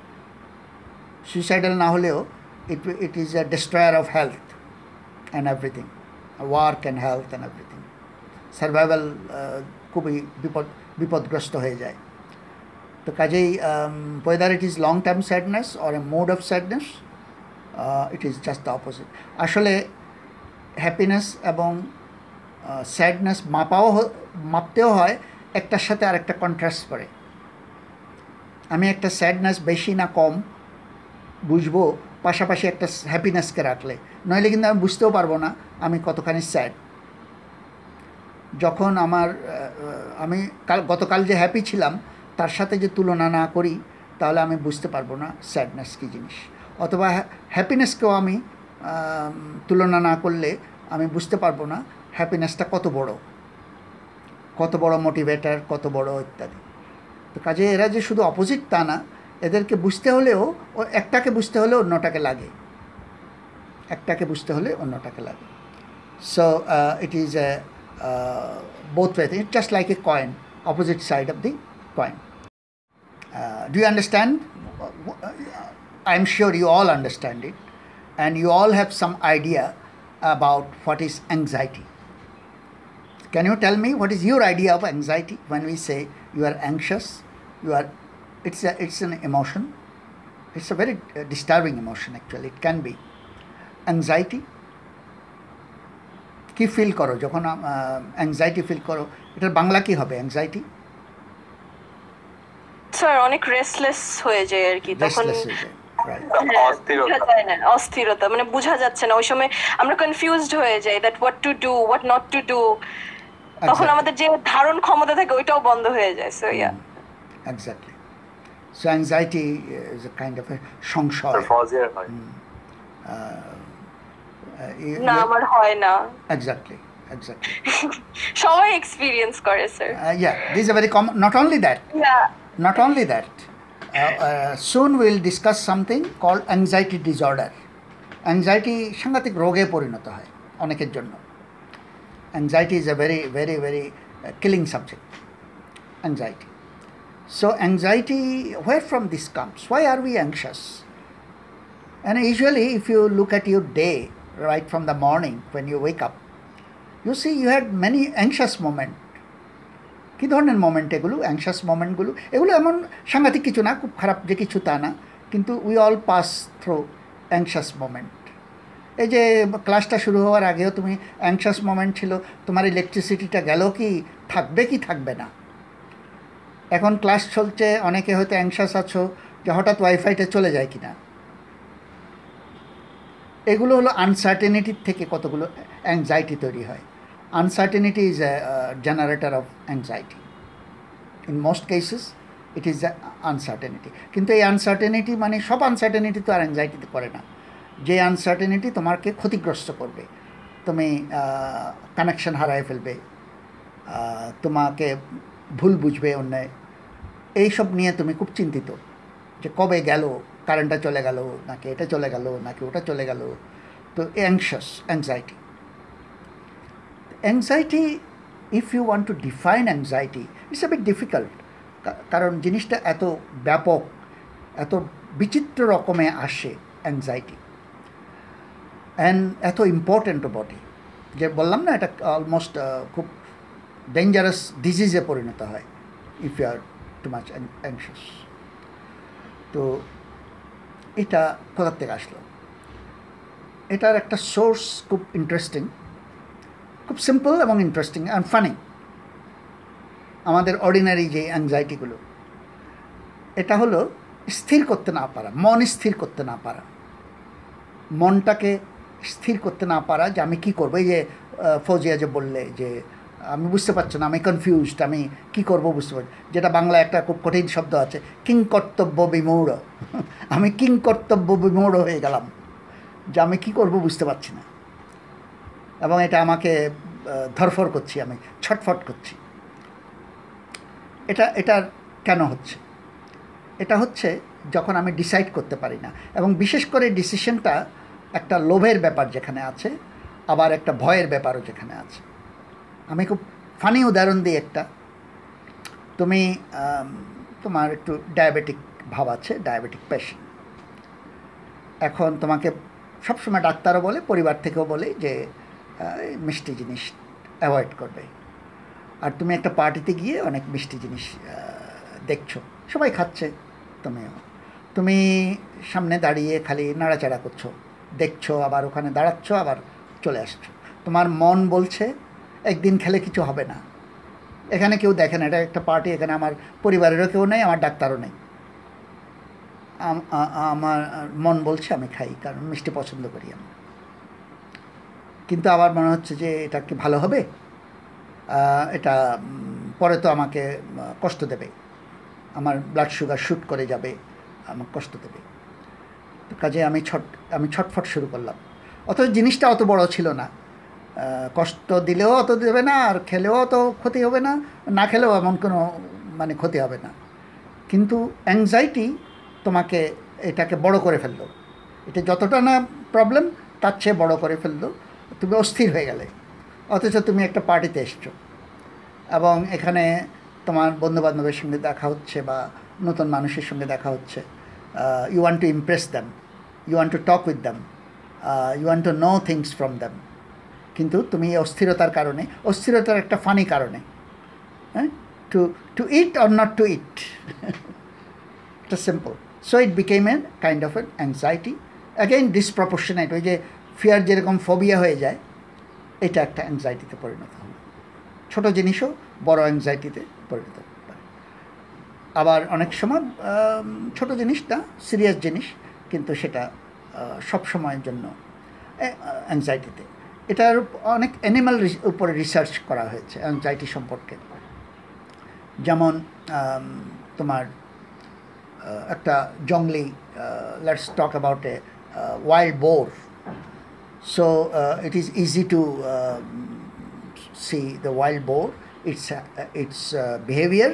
সুইসাইডাল না হলেও it it is a destroyer of health and everything work and health and everything survival খুবই বিপদ, বিপদগ্রস্ত হয়ে যায়। তো কাজেই whether it is long term sadness or a mode of sadness it is just the opposite আসলে happiness এবং sadness মাপাও হ- মাপতেও হয়, একটার সাথে আরেকটা কন্ট্রাস্ট করে। আমি একটা স্যাডনেস বেশি না কম বুঝব, পাশাপাশি একটা হ্যাপিনেসকে রাখলে। নইলে কিন্তু আমি বুঝতেও পারব না আমি কতখানি স্যাড যখন আমার আমি কাল, গতকাল যে হ্যাপি ছিলাম, তার সাথে যে তুলনা না করি, তাহলে আমি বুঝতে পারব না স্যাডনেস কী জিনিস। অথবা হ্যাপিনেসকেও আমি তুলনা না করলে আমি বুঝতে পারব না হ্যাপিনেসটা কত বড়। কত বড় মোটিভেটার কত বড় ইত্যাদি। তো কাজে এরা যে শুধু অপোজিট তা না এদেরকে বুঝতে হলেও ও একটাকে বুঝতে হলে অন্যটাকে লাগে একটাকে বুঝতে হলে অন্যটাকে লাগে so it is a both way it just like a coin opposite side of the coin do you understand? I'm sure you all understand it, and you all have some idea about what is anxiety. Can you tell me what is your idea of anxiety when we say you are anxious? You are. It's a, it's an emotion. It's a very uh, disturbing emotion actually. It can be anxiety. কি feel করো যখন anxiety feel করো এটার বাংলা কি হবে anxiety sir অনেক restless হয়ে যায় আর কি তখন অস্থিরতা। মানে বোঝা যাচ্ছে না ওই সময় আমরা কনফিউজড হয়ে যাই that what to do what not to do তখন আমাদের যে ধারণ ক্ষমতা থাকে ওইটাও বন্ধ হয়ে যায় so yeah Exactly. So anxiety is a kind of a সংশয়. ফজিয়ার হয় Uh, uh, you- না you- আমার হয় না exactly, exactly. সবাই এক্সপিরিয়েন্স করে sir Uh, yeah, this is a very common. Not only that, not only that. Uh, uh, soon we'll discuss something called anxiety disorder. Anxiety সাংঘাতিক রোগে পরিণত হয় অনেকের জন্য anxiety is a very very very killing subject anxiety So anxiety, where from this comes? Why are we anxious? And usually, if you look at your day right from the morning when you wake up, you see you had many anxious moment. কী ধরনের moment এগুলো anxious মোমেন্টগুলো এগুলো এমন সাংঘাতিক কিছু না খুব খারাপ যে কিছু তা না কিন্তু we all pass through anxious moment এই যে ক্লাসটা শুরু হওয়ার আগেও তুমি অ্যাংশাস মোমেন্ট ছিল তোমার ইলেকট্রিসিটিটা গেল কি থাকবে কি থাকবে না এখন ক্লাস চলছে, অনেকে হয়তো অ্যাংশাস আছো যে হঠাৎ ওয়াইফাইটা চলে যায় কি না এগুলো হলো আনসার্টেনিটির থেকে কতগুলো অ্যাংজাইটি তৈরি হয়। Uncertainty is generator of anxiety in most cases it is uncertainty কিন্তু এই আনসার্টেনিটি মানে সব আনসার্টেনিটি তো আর অ্যাংজাইটিতে করে না। যে আনসার্টেনিটি তোমাকে ক্ষতিগ্রস্ত করবে। তুমি কানেকশন হারায় ফেলবে। তোমাকে ভুল বুঝবে অন্যায় এইসব নিয়ে তুমি খুব চিন্তিত যে কবে গেল, কারেন্টটা চলে গেল, নাকি এটা চলে গেল, নাকি ওটা চলে গেল। তো anxious anxiety anxiety if you want to define anxiety it's a bit difficult কারণ জিনিসটা এত ব্যাপক, এত বিচিত্র রকমে আসে অ্যাংজাইটি অ্যান্ড এত ইম্পর্ট্যান্টও বডি যে বললাম না, এটা অলমোস্ট খুব ডেঞ্জারাস ডিজিজে পরিণত হয় if you are too much anxious তো এটা কোথার থেকে আসলো? এটার একটা সোর্স খুব ইন্টারেস্টিং খুব সিম্পল এবং ইন্টারেস্টিং অ্যান্ড ফানি আমাদের অর্ডিনারি যে অ্যাংজাইটিগুলো এটা হলো স্থির করতে না পারা, মন স্থির করতে না পারা। মনটাকে স্থির করতে না পারা যে আমি কি করব? এই যে ফৌজিয়া যে বললে যে আমি বুঝতে পারছি না, আমি কনফিউজড আমি কি করব বুঝতে পারছি যেটা বাংলায় একটা খুব কঠিন শব্দ আছে, কিং কর্তব্য বিমূঢ়। [LAUGHS] আমি কিং কর্তব্য বিমূঢ় হয়ে গেলাম, যে আমি কি করব বুঝতে পারছি না। এবং এটা আমাকে ধরফর করছি আমি, ছটফট করছি। এটা এটা কেন হচ্ছে? এটা হচ্ছে যখন আমি ডিসাইড করতে পারি না, এবং বিশেষ করে ডিসিশনটা একটা লোভের ব্যাপার যেখানে আছে, আবার একটা ভয়ের ব্যাপারও যেখানে আছে। আমি খুব ফানি উদাহরণ দিই একটা। তুমি তোমার একটু ডায়াবেটিক ভাব আছে ডায়াবেটিক পেশেন্ট এখন তোমাকে সবসময় ডাক্তারও বলে, পরিবার থেকেও বলে যে মিষ্টি জিনিস অ্যাভয়েড করবে। আর তুমি একটা পার্টিতে গিয়ে অনেক মিষ্টি জিনিস দেখছ। সবাই খাচ্ছে, তুমিও। তুমি সামনে দাঁড়িয়ে খালি নাড়াচাড়া করছ। দেখছ, আবার ওখানে দাঁড়াচ্ছ, আবার চলে আসছো। তোমার মন বলছে একদিন খেলে কিছু হবে না। এখানে কেউ দেখে না, এটা একটা পার্টি এখানে আমার পরিবারেরও কেউ নেই, আমার ডাক্তারও নেই। আমার মন বলছে আমি খাই, কারণ মিষ্টি পছন্দ করি আমি। কিন্তু আবার মনে হচ্ছে যে এটা কি ভালো হবে? এটা পরে তো আমাকে কষ্ট দেবে। আমার ব্লাড সুগার শ্যুট করে যাবে আমার কষ্ট দেবে। কাজে আমি ছট, আমি ছটফট শুরু করলাম। অথচ জিনিসটা অত বড় ছিল না। কষ্ট দিলেও অত দেবে না, আর খেলেও অত ক্ষতি হবে না না খেলেও এমন কোনো মানে ক্ষতি হবে না। কিন্তু অ্যাংজাইটি তোমাকে এটাকে বড় করে ফেলল। এটা যতটা না প্রবলেম তার চেয়ে বড় করে ফেলল। তুমি অস্থির হয়ে গেলে। অথচ তুমি একটা পার্টিতে এসছো। এবং এখানে তোমার বন্ধুবান্ধবের সঙ্গে দেখা হচ্ছে বা নতুন মানুষের সঙ্গে দেখা হচ্ছে। You want to impress them you want to talk with them you want to know things from them কিন্তু তুমি এই অস্থিরতার কারণে অস্থিরতার একটা ফানি কারণে হ্যাঁ? To to it or not to it এটা simple so it became an kind of an anxiety again disproportionate ওই যে ফিয়ার যেরকম ফোবিয়া হয়ে যায় এটা একটা অ্যাংজাইটিতে পরিণত হবে ছোটো জিনিসও বড় অ্যাংজাইটিতে পরিণত পারে আবার অনেক সময় আম, জিনিস না সিরিয়াস জিনিস কিন্তু সেটা সব সময়ের জন্য অ্যাংজাইটিতে এটার অনেক অ্যানিমাল উপরে রিসার্চ করা হয়েছে অ্যাংজাইটি সম্পর্কে। যেমন তোমার একটা জংলি let's talk about a wild boar so it is easy to see the wild boar its its behaviour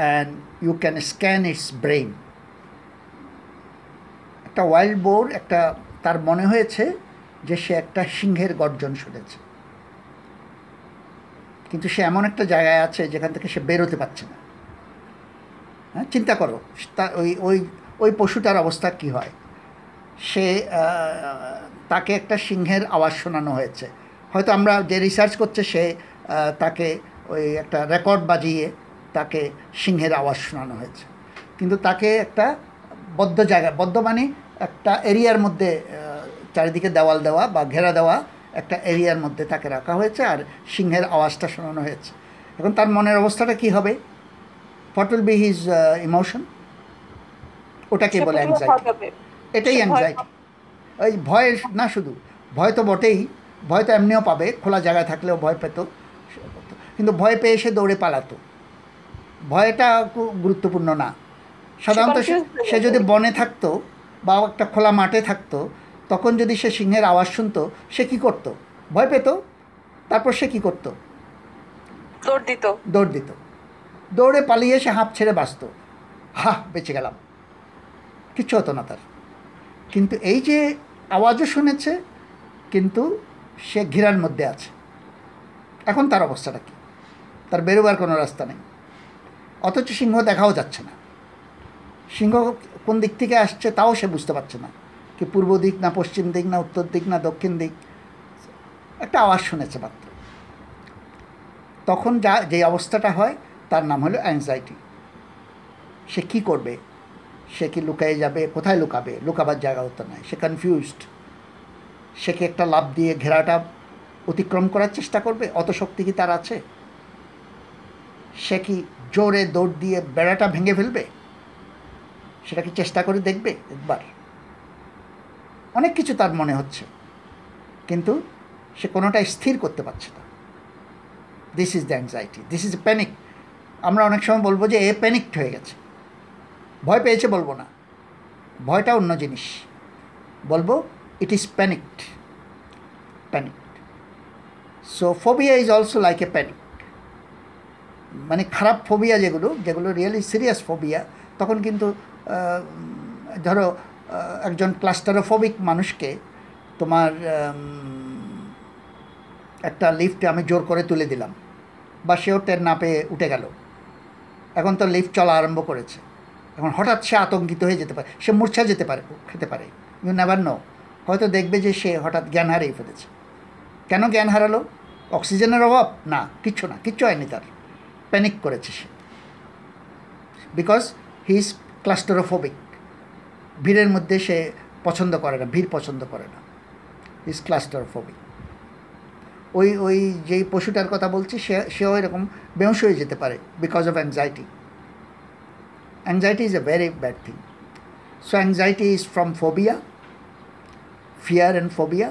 and you can scan its brain. একটা ওয়াইল্ড বোর একটা, তার মনে হয়েছে যে সে একটা সিংহের গর্জন শুনেছে। কিন্তু সে এমন একটা জায়গায় আছে যেখান থেকে সে বেরোতে পারছে না। হ্যাঁ চিন্তা করো, তা ওই ওই ওই পশুটার অবস্থা কি হয়? সে তাকে একটা সিংহের আওয়াজ শোনানো হয়েছে। হয়তো আমরা যে রিসার্চ করছে সে তাকে ওই একটা রেকর্ড বাজিয়ে তাকে সিংহের আওয়াজ শোনানো হয়েছে। কিন্তু তাকে একটা বদ্ধ জায়গা, বদ্ধ মানে একটা এরিয়ার মধ্যে চারিদিকে দেওয়াল দেওয়া বা ঘেরা দেওয়া একটা এরিয়ার মধ্যে তাকে রাখা হয়েছে আর সিংহের আওয়াজটা শোনানো হয়েছে। এখন তার মনের অবস্থাটা কি হবে? What will be his emotion ওটাকে বলে অ্যাংজাইটি এটাই অ্যাংজাইটি ওই ভয় না শুধু ভয় তো বটেই ভয় তো এমনিও পাবে খোলা জায়গায় থাকলেও ভয় পেত। কিন্তু ভয় পেয়ে সে দৌড়ে পালাতো। ভয়টা খুব গুরুত্বপূর্ণ না। সাধারণত সে যদি বনে থাকতো বা একটা খোলা মাঠে থাকতো তখন যদি সে সিংহের আওয়াজ শুনতো সে কি করতো? ভয় পেত? তারপর সে কি করতো? দৌড় দিত। দৌড় দিত। দৌড়ে পালিয়ে সে হাঁপ ছেড়ে বাঁচত। হা বেঁচে গেলাম। কিচ্ছু হতো না তার। কিন্তু এই যে আওয়াজও শুনেছে কিন্তু সে ঘিরার মধ্যে আছে। এখন তার অবস্থাটা কী? তার বেরোবার কোনো রাস্তা নেই। অথচ সিংহ দেখাও যাচ্ছে না। সিংহ কোন দিক থেকে আসছে তাও সে বুঝতে পারছে না। কি পূর্ব দিক না পশ্চিম দিক না উত্তর দিক না দক্ষিণ দিক, একটা আওয়াজ শুনেছে মাত্র। তখন যা, যে অবস্থাটা হয়, তার নাম হলো অ্যাংজাইটি সে কি করবে? সে কি লুকায়ে যাবে? কোথায় লুকাবে? লুকাবার জায়গা হতো না সে কনফিউজড সে কি একটা লাভ দিয়ে ঘেরাটা অতিক্রম করার চেষ্টা করবে? অত শক্তি কি তার আছে? সে কি জোরে দৌড় দিয়ে বেড়াটা ভেঙে ফেলবে? সেটা কি চেষ্টা করে দেখবে? একবার। অনেক কিছু তার মনে হচ্ছে। কিন্তু সে কোনোটাই স্থির করতে পারছে না। This is the anxiety this is panic আমরা অনেক সময় বলব যে এ প্যানিকড হয়ে গেছে। ভয় পেয়েছে বলব না। ভয়টা অন্য জিনিস। বলব it is panicked panicked so phobia is also like a panic মানে খারাপ ফোবিয়া যেগুলো যেগুলো রিয়েলি সিরিয়াস ফোবিয়া তখন কিন্তু ধরো একজন ক্লাস্টারোফোবিক মানুষকে তোমার একটা লিফটে আমি জোর করে তুলে দিলাম, বা সেও টের না পেয়ে উঠে গেল। এখন তো লিফট চলা আরম্ভ করেছে। এখন হঠাৎ সে আতঙ্কিত হয়ে যেতে পারে, সে মূর্ছা যেতে পারে, খেতে পারে। ইউ নেভার নো হয়তো দেখবে যে সে হঠাৎ জ্ঞান হারিয়ে ফেলেছে। কেন জ্ঞান হারালো? অক্সিজেনের অভাব? না কিচ্ছু না কিচ্ছু হয়নি তার। প্যানিক করেছে সে। বিকজ হি ইজ ক্লাস্টারোফোবিক ভিড়ের মধ্যে সে পছন্দ করে না, ভিড় পছন্দ করে না। ইজ ক্লাস্টারোফোবিক ওই ওই যেই পশুটার কথা বলছি, সে, সেও এরকম বেহস হয়ে যেতে পারে because of anxiety anxiety is a very bad thing so anxiety is from phobia fear and phobia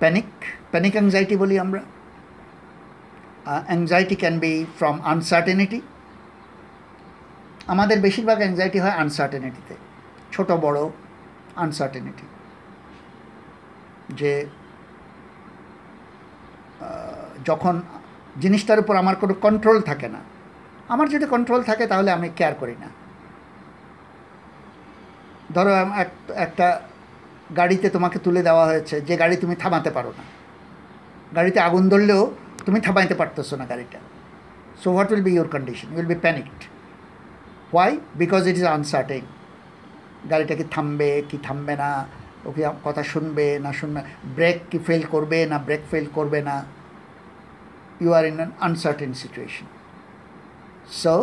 panic panic anxiety বলি আমরা। Anxiety can be from uncertainty আমাদের বেশিরভাগ অ্যাংজাইটি হয় আনসার্টেনিটিতে ছোট বড় আনসার্টেনিটি যে যখন জিনিসটার উপর আমার কোনো কন্ট্রোল থাকে না, আমার যদি কন্ট্রোল থাকে তাহলে আমি কেয়ার করি না। ধরো এক- একটা গাড়িতে তোমাকে তুলে দেওয়া হয়েছে, যে গাড়ি তুমি থামাতে পারো না। গাড়িতে আগুন ধরলেও তুমি থামাইতে পারতেছো না গাড়িটা। So what will be your condition will be panicked why because it is uncertain গাড়িটা কি থামবে কি থামবে না ও কি কথা শুনবে না শুনবে ব্রেক কি ফেল করবে না ব্রেক ফেল করবে না you are in an uncertain situation so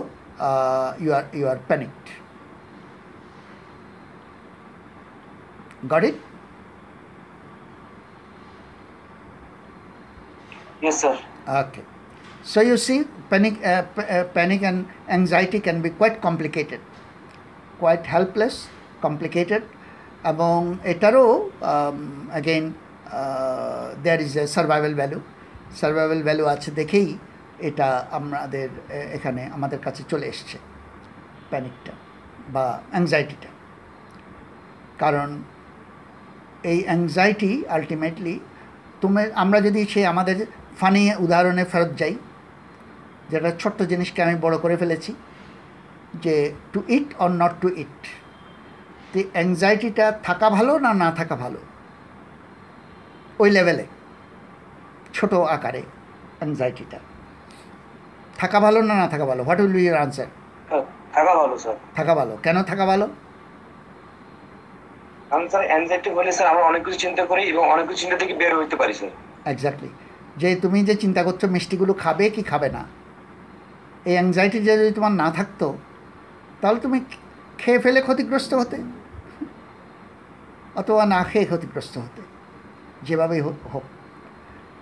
you are you are panicked got it Yes, sir. Okay. So you see, panic, uh, p- uh, panic and anxiety can be quite complicated, quite helpless, complicated, এবং এটারও again there is a survival value survival value আছে দেখেই এটা আমাদের এখানে আমাদের কাছে চলে এসছে প্যানিকটা বা অ্যাংজাইটিটা কারণ এই অ্যাংজাইটি আলটিমেটলি তুমি আমরা যদি সে আমাদের ফানি উদাহরণে ফেরত যাই যেটা ছোট্ট জিনিসকে আমি বড় করে ফেলেছি যে to it or not to it তো অ্যাংজাইটিটা থাকা ভালো না না থাকা ভালো? ওই লেভেলে ছোট আকারে অ্যাংজাইটিটা থাকা ভালো না না থাকা ভালো? What will be your answer থাকা ভালো স্যার থাকা ভালো। কেন থাকা ভালো? কারণ স্যার অ্যাংজাইটি হলে স্যার আমরা অনেক কিছু চিন্তা করি এবং অনেক কিছু চিন্তা থেকে বের হইতে পারি স্যার এক্স্যাক্টলি যে তুমি যে চিন্তা করছ মিষ্টিগুলো খাবে কি খাবে না? এই অ্যাংজাইটি যদি তোমার না থাকতো তাহলে তুমি খেয়ে ফেলে ক্ষতিগ্রস্ত হতে। অথবা না খেয়ে ক্ষতিগ্রস্ত হতে, যেভাবেই হোক।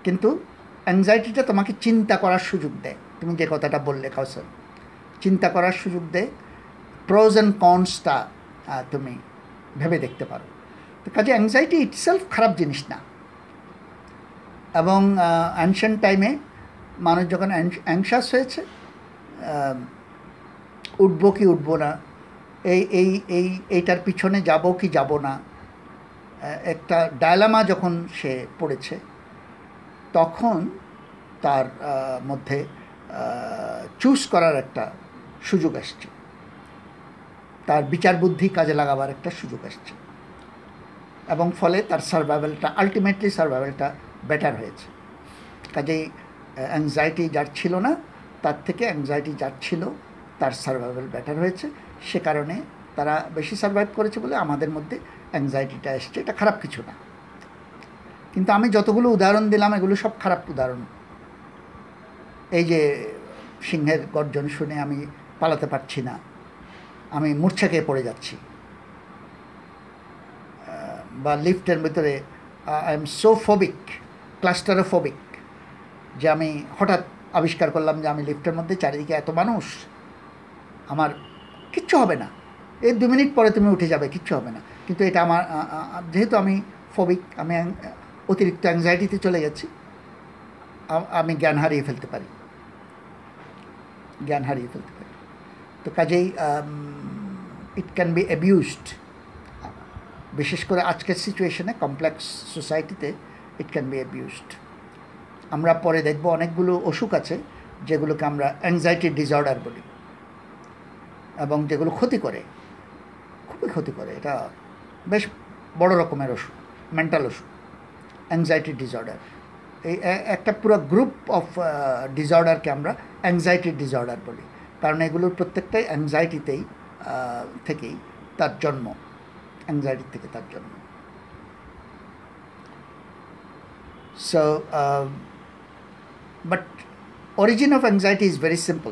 কিন্তু অ্যাংজাইটিটা তোমাকে চিন্তা করার সুযোগ দেয়। তুমি যে কথাটা বললে কাউসার, চিন্তা করার সুযোগ দেয়। প্রোজ অ্যান্ড কনসটা তুমি ভেবে দেখতে পারো। তো কাজে অ্যাংজাইটি ইটসেলফ খারাপ জিনিস না। এবং অ্যানশিয়েন্ট টাইমে মানুষ যখন অ্যাংশাস হয়েছে উঠবো কি উঠবো না, এই এই এই, এইটার পিছনে যাব কি যাব না একটা ডায়লামা যখন সে পড়েছে, তখন তার মধ্যে চুজ করার একটা সুযোগ আসছে। তার বিচার বুদ্ধি কাজে লাগাবার একটা সুযোগ আসছে। এবং ফলে তার সার্ভাইভালটা আলটিমেটলি সার্ভাইভালটা বেটার হয়েছে। কাজেই অ্যাংজাইটি যার ছিল না, তার থেকে অ্যাংজাইটি যার ছিল, তার সার্ভাইভাল বেটার হয়েছে। সে কারণে তারা বেশি সার্ভাইভ করেছে বলে আমাদের মধ্যে অ্যাংজাইটিটা এসছে এটা খারাপ কিছু না। কিন্তু আমি যতগুলো উদাহরণ দিলাম, এগুলো সব খারাপ উদাহরণ। এই যে সিংহের গর্জন শুনে আমি পালাতে পারছি না। আমি মূর্ছা খেয়ে পড়ে যাচ্ছি। বা লিফটের ভিতরে I am so phobic claustrophobic যে আমি হঠাৎ আবিষ্কার করলাম যে আমি লিফটের মধ্যে চারিদিকে এত মানুষ, আমার কিচ্ছু হবে না। এই দু মিনিট পরে তুমি উঠে যাবে, কিচ্ছু হবে না। কিন্তু এটা আমার যেহেতু আমি ফোবিক আমি অতিরিক্ত অ্যাংজাইটিতে চলে আ- আমি জ্ঞান হারিয়ে ফেলতে পারি। জ্ঞান হারিয়ে ফেলতে পারি। তো কাজেই ইট ক্যান বি অ্যাবিউজড বিশেষ করে আজকের সিচুয়েশনে কমপ্লেক্স সোসাইটিতে ইট ক্যান বি অ্যাবিউজড আমরা পরে দেখব অনেকগুলো অসুখ আছে, যেগুলোকে আমরা অ্যাংজাইটি ডিসঅর্ডার বলি এবং যেগুলো ক্ষতি করে। খুবই ক্ষতি করে, এটা বড় রকমের অসুখ মেন্টাল অসুখ অ্যাংজাইটি ডিসঅর্ডার এই একটা পুরো গ্রুপ অফ ডিসঅর্ডারকে আমরা অ্যাংজাইটি ডিসঅর্ডার বলি। কারণ এগুলোর প্রত্যেকটাই অ্যাংজাইটিতেই থেকেই তার জন্ম। অ্যাংজাইটি থেকে তার জন্ম। So but origin of of is is simple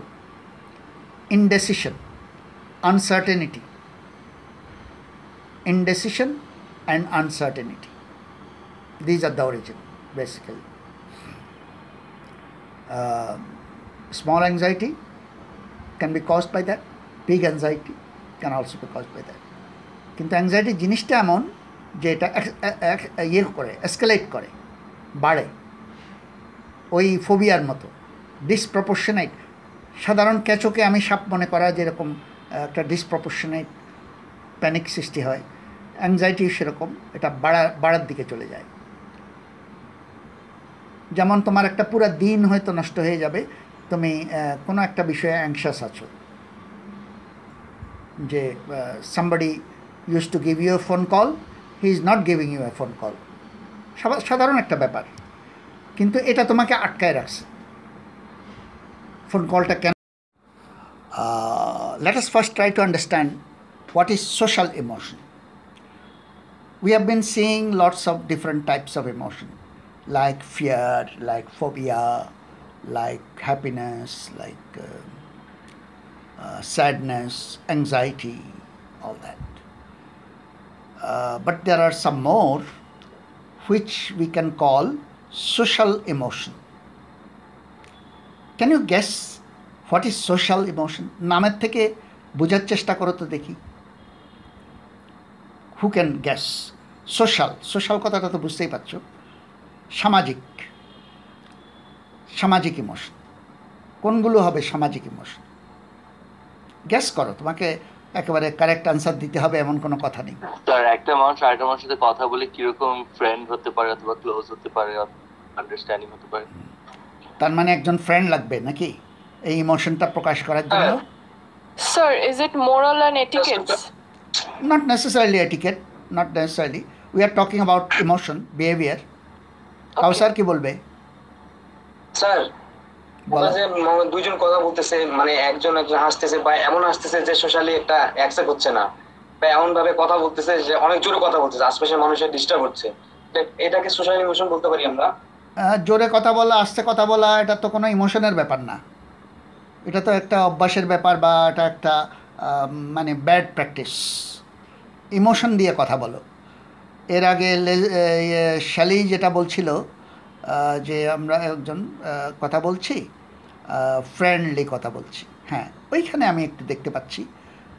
indecision uncertainty. Indecision and uncertainty. These are the origin, basically. Uh, small anxiety can be caused by that. Big anxiety can also be caused by that. কিন্তু anxiety জিনিসটা এমন যে এটা ইয়ে করে escalate করে বাড়ে ওই ফোবিয়ার মতো ডিসপ্রপোর্শনেট সাধারণ ক্যাচোকে আমি সাপ মনে করা যেরকম একটা ডিসপ্রপোর্শনেট প্যানিক সৃষ্টি হয়। অ্যাংজাইটি সেরকম, এটা বাড়া, বাড়ার দিকে চলে যায়। যেমন তোমার একটা পুরো দিন হয়তো নষ্ট হয়ে যাবে, তুমি কোনো একটা বিষয়ে অ্যাংশাস আছো। যে somebody use to give you a phone call he is not giving you a phone call সাধারণ একটা ব্যাপার। কিন্তু এটা তোমাকে আটকায় রাখছে। ফোন কলটা কেন? Let us first try to understand what is social emotion we have been seeing lots of different types of emotion like fear like phobia like happiness like uh, uh, sadness anxiety all that uh, but there are some more which we can call social emotion can you guess what is social emotion নামের থেকে বোঝার চেষ্টা করো তো দেখি who can guess social social কথাটা তো বুঝতেই পারছ। সামাজিক। সামাজিক ইমোশন কোনগুলো হবে সামাজিক ইমোশন গ্যাস করো তোমাকে একেবারে কারেক্ট আনসার দিতে হবে এমন কোনো কথা নেই। স্যার একটা মানুষ আরেকটা মানুষের সাথে কথা বলে কীরকম ফ্রেন্ড হতে পারে অথবা ক্লোজ হতে পারে আন্ডারস্ট্যান্ডিং হতে পারে? তার মানে একজন ফ্রেন্ড লাগবে নাকি? এই ইমোশনটা প্রকাশ করার জন্য? Sir, is it moral and etiquette? Not necessarily etiquette not necessarily. We are talking about emotion behavior. কাউসার কি বলবে স্যার। ওরা যে দুইজন কথা বলতেছে মানে একজন একজন হাসতেছে বা এমন হাসতেছে যে সোশ্যালি একটা অ্যাকসেপ্ট হচ্ছে না বা এমন ভাবে কথা বলতেছে যে অনেক জোরে কথা বলতেছে আশপাশের মানুষের ডিস্টার্ব হচ্ছে। এটা- এটাকে সোশ্যাল ইমোশন বলতে পারি আমরা? জোরে কথা বলা আস্তে কথা বলা এটা তো কোনো ইমোশনের ব্যাপার না। এটা তো একটা অভ্যাসের ব্যাপার বা এটা একটা মানে ব্যাড প্র্যাকটিস। ইমোশন দিয়ে কথা বলো। এর আগে শ্যালি যেটা বলছিল যে আমরা একজন কথা বলছি ফ্রেন্ডলি কথা বলছি। হ্যাঁ ওইখানে আমি একটু দেখতে পাচ্ছি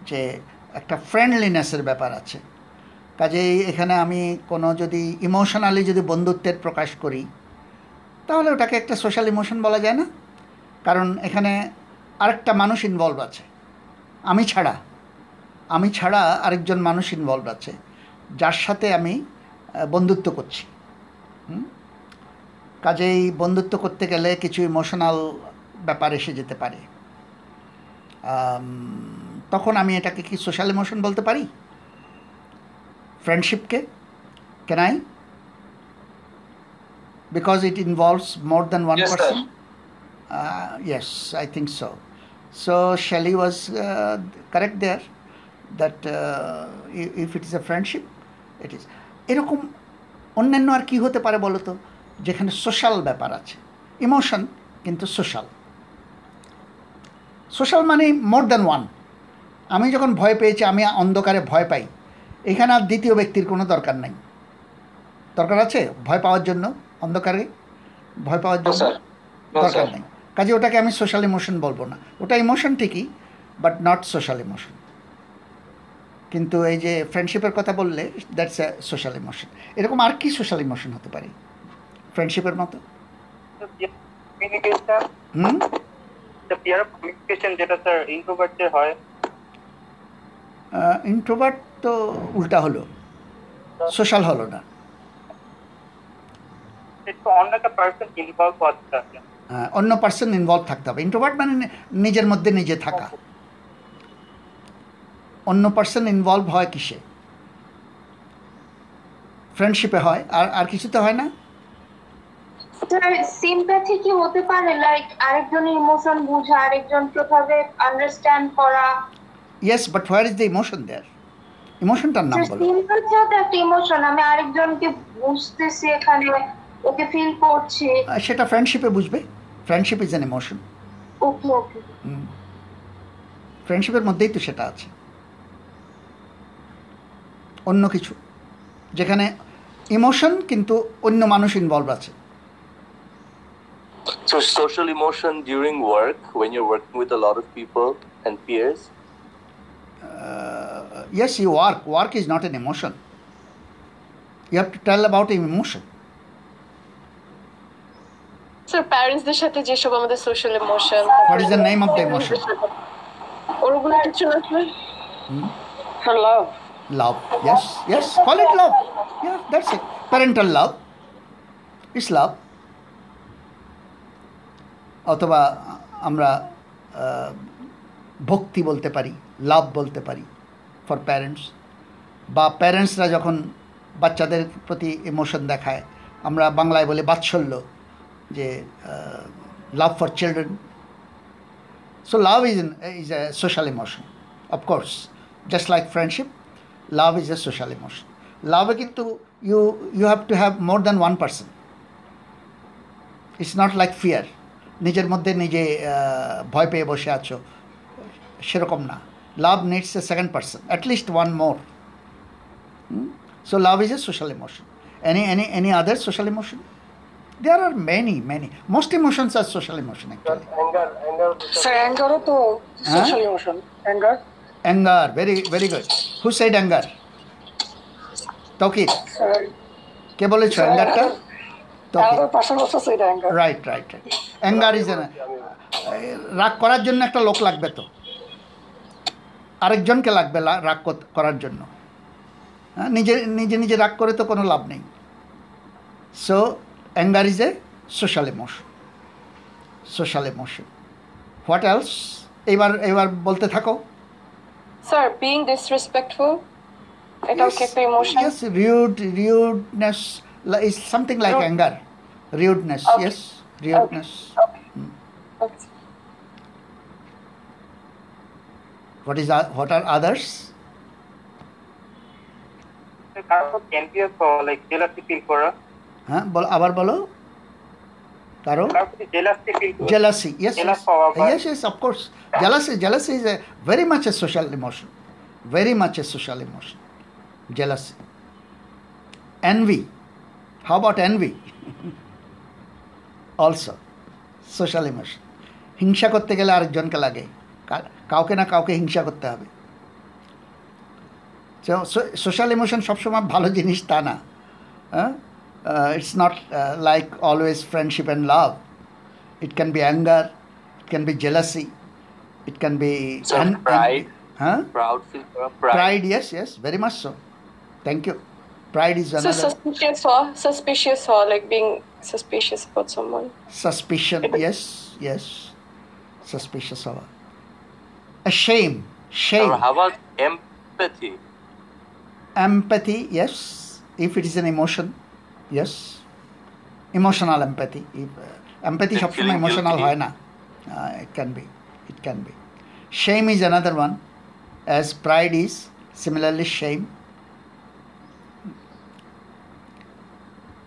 যে একটা ফ্রেন্ডলিনেসের ব্যাপার আছে। কাজেই এখানে আমি কোনো যদি ইমোশনালি যদি বন্ধুত্বের প্রকাশ করি, তাহলে ওটাকে একটা সোশ্যাল ইমোশন বলা যায় না? কারণ এখানে আরেকটা মানুষ ইনভলভ আছে। আমি ছাড়া আমি ছাড়া আরেকজন মানুষ ইনভলভ আছে যার সাথে আমি বন্ধুত্ব করছি। কাজেই বন্ধুত্ব করতে গেলে কিছু ইমোশনাল ব্যাপার এসে যেতে পারে। তখন আমি এটাকে কি সোশ্যাল ইমোশন বলতে পারি? ফ্রেন্ডশিপকে can I because it involves more than one Yes. Person yes i think so. So shelley was uh, correct there that uh, if it is a friendship it is. এরকম অন্যান্য আর কি হতে পারে বলো তো? যেখানে সোশ্যাল ব্যাপার আছে। ইমোশন কিন্তু সোশ্যাল সোশ্যাল মানে মোর দ্যান ওয়ান আমি যখন ভয় পেয়েছি আমি অন্ধকারে ভয় পাই। এখানে আর দ্বিতীয় ব্যক্তির কোনো দরকার নাই। দরকার আছে? ভয় পাওয়ার জন্য? অন্ধকারে? ভয় পাওয়ার জন্য? দরকার. নেই। কাজে ওটাকে আমি সোশ্যাল ইমোশন বলব না। ওটা ইমোশন ঠিকই বাট নট সোশ্যাল ইমোশন কিন্তু এই যে ফ্রেন্ডশিপের কথা বললে দ্যাটস এ সোশ্যাল ইমোশন এরকম আর কি সোশ্যাল ইমোশন হতে পারে? ফ্রেন্ডশিপের মতো? যেটা হয় ইন্ট্রোভার্ট তো উল্টা হলো। সোশ্যাল হলো না। একটু অন্য একটা পার্সন ইনভলভ অন্য পার্সন ইনভলভ থাকতে হবে। ইন্ট্রোভার্ট মানে নিজের মধ্যে নিজে থাকা। অন্য পার্সন ইনভলভ হয় কিসে? ফ্রেন্ডশিপে হয়। আর আর কিছুতে হয় না? সিম্প্যাথি কি হতে পারে? লাইক আরেকজনের ইমোশন বোঝা আরেকজনকে ভাবে আন্ডারস্ট্যান্ড করা। Yes but where is the emotion there ইমোশনটার নাম বলো। সিম্প্যাথিও তো একটা ইমোশন আমি আরেকজনকে বুঝতেছি এখানে ওকে ফিল করছি। সেটা ফ্রেন্ডশিপে বুঝবে। ফ্রেন্ডশিপ ইজ অ্যান ইমোশন ফ্রেন্ডশিপের মধ্যেই তো সেটা আছে অন্য কিছু যেখানে ইমোশন কিন্তু অন্য মানুষ ইনভলভ আছে So social emotion during work, when you're working with a lot of people and peers. Uh, yes you work work is not an emotion you have to tell about an emotion sir প্যারেন্টসদের সাথে যেসব আমাদের social emotion what is the name of the emotion? ওরগুলো কিছু না sir love love. Yes yes. Call it love. Yeah that's it. Parental love. It's love. অথবা আমরা আহ, ভক্তি বলতে পারি লাভ বলতে পারি ফর প্যারেন্টস বা প্যারেন্টসরা যখন বাচ্চাদের প্রতি ইমোশন দেখায় আমরা বাংলায় বলি বাৎসল্য। যে love for children So love is, an, is a social emotion, of course. Just like friendship, love is a social emotion. Love কিন্তু you you have to have more than one person. It's not like fear. নিজের মধ্যে নিজে আহ, ভয় পেয়ে বসে আছো সেরকম না love needs a second person at least one more so love is a social emotion any any any other social emotion There are many many most emotions are social emotion actually sir অ্যাঙ্গারও তো হ্যাঁ? Social emotion anger Anger, very very good. Who said anger? Sir কে বলেছ? অ্যাঙ্গারটা right right right anger is রাগ করার জন্য একটা লোক লাগবে তো। আরেকজনকে লাগবে রাগ করার জন্য। হ্যাঁ, নিজে নিজে নিজে রাগ করে তো কোনো লাভ নেই। So anger is a social emotion social emotion what else এবার এবার বলতে থাকো স্যার বিং ডিসরেসপেক্টফুল এটাও কি একটা emotion Yes, rude, rudeness is something like Rude. anger. Rudeness, Okay. yes, rudeness. Okay. What is what are others? কারোর প্রতি envious like jealousy feel করা হ্যাঁ বল আবার বলো। কারও। Jealousy yes yes yes of course jealousy social emotion very much a social emotion jealousy envy how social emotion হিংসা করতে গেলে আরেকজনকে লাগে। কাউকে না কাউকে হিংসা করতে হবে। সোশ্যাল ইমোশন সবসময় ভালো জিনিস তা না। হ্যাঁ? uh, it's not uh, like always friendship and love. It can be anger, it can be jealousy, it can be so pride. Huh? Proud pride. Pride, yes, yes, very much so. Thank you. Pride is another. So suspicious or suspicious or like being suspicious about someone. Suspicion, [LAUGHS] yes, yes, suspicious or a shame, shame. How about empathy? Empathy, yes, if it is an emotion yes emotional empathy if, uh, empathy Like সবসময় feeling emotional guilty? হয় না uh, it can be it can be shame is another one as pride is similarly shame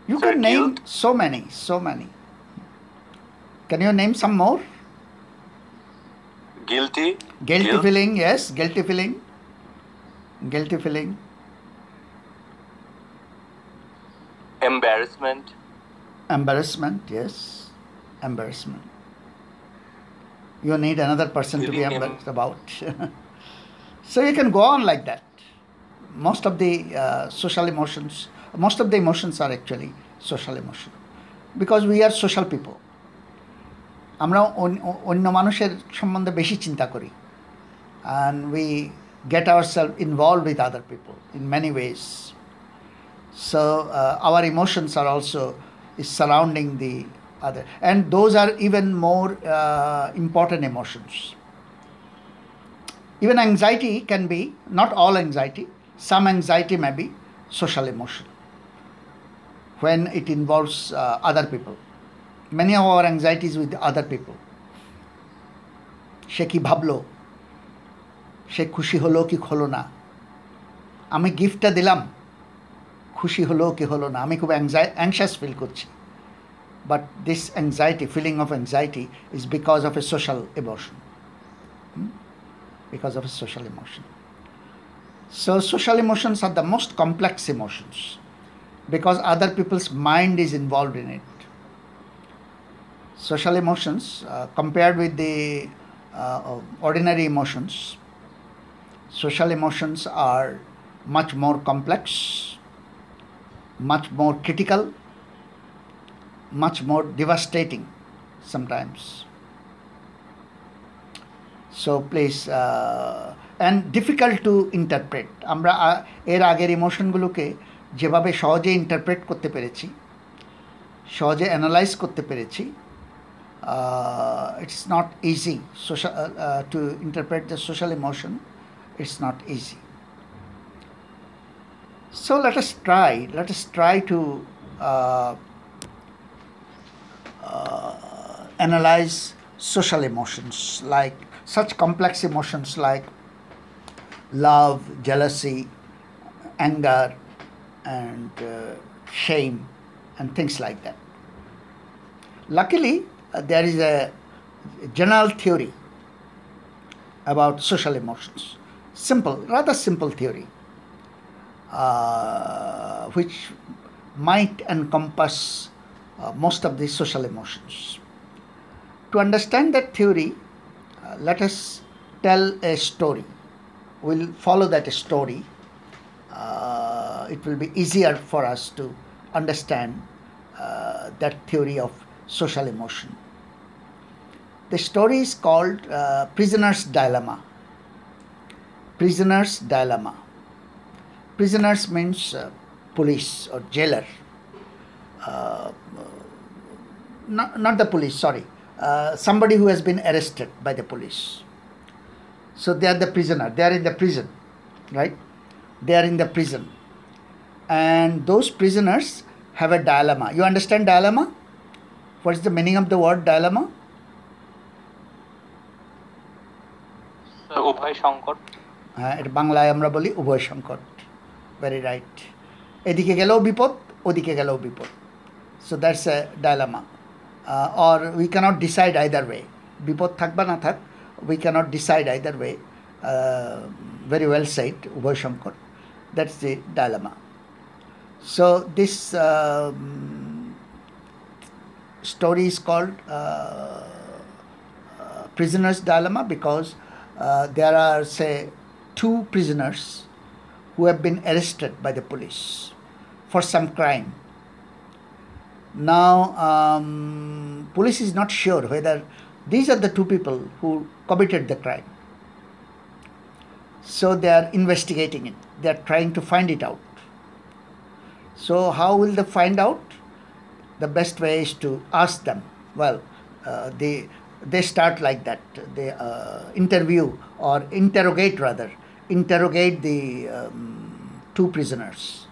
you Sir, can name guilt? so many so many can you name some more Guilty? guilty Guilt? feeling yes guilty feeling guilty feeling Embarrassment? embarrassment yes embarrassment you need another person to be Feeling em- embarrassed about [LAUGHS] so you can go on like that most of the uh, social emotions most of the emotions are actually social emotion because we are social people আমরা on- অ- অন্য মানুষের সম্বন্ধে বেশি চিন্তা করি and we get ourselves involved with other people in many ways so uh, our emotions are also is surrounding the other and those are even more uh, important emotions even anxiety can be not all anxiety some anxiety may be social emotion when it involves uh, other people many of our anxieties with other people সে কি ভাবলো সে খুশি হলো কি হলো না আমি গিফটটা দিলাম খুশি হলো কি হলো না আমি খুব অ্যাংশাস ফিল করছি but this anxiety feeling of anxiety is because of a social emotion because of a social emotion so social emotions are the most complex emotions because other people's mind is involved in it. Social emotions, uh, compared with the uh, ordinary emotions, social emotions are much more complex, much more critical, much more devastating sometimes. So please, uh, and difficult to interpret. আমরা এর আগের ইমোশনগুলোকে যেভাবে সহজে interpret করতে পেরেছি সহজে analyse করতে পেরেছি it's not easy social to interpret the social emotion it's not easy So let us try, let us try to uh, uh, analyze social emotions like such complex emotions like love, jealousy, anger, and uh, shame, and things like that. Luckily, uh, there is a general theory about social emotions. Simple, rather simple theory uh, which might encompass uh, most of the social emotions. To understand that theory, uh, let us tell a story. We'll follow that story. Uh, it will be easier for us to understand uh, that theory of social emotion. The story is called uh, Prisoner's Dilemma. Prisoner's Dilemma prisoners means uh, police or jailer uh, not, not the police sorry uh, somebody who has been arrested by the police so they are the prisoner they are in the prison right they are in the prison and those prisoners have a dilemma you understand dilemma What is the meaning of the word dilemma? উভয় সংকট হ্যাঁ এটা বাংলায় আমরা বলি উভয় সংকট very right এদিকে গেলেও বিপদ ওদিকে গেলেও বিপদ। So that's a dilemma or we can't decide either way বিপদ থাক বা না থাক we can't decide either way very well side উভয় সংকট that's the dilemma so this story is called uh, uh, prisoner's dilemma because uh, there are say two prisoners who have been arrested by the police for some crime. Now um, police is not sure whether these are the two people who committed the crime. So they are investigating it. They are trying to find it out. So how will they find out? The best way is to ask them. Well, uh, they they start like that. They uh, interview or interrogate rather interrogate the um, two prisoners.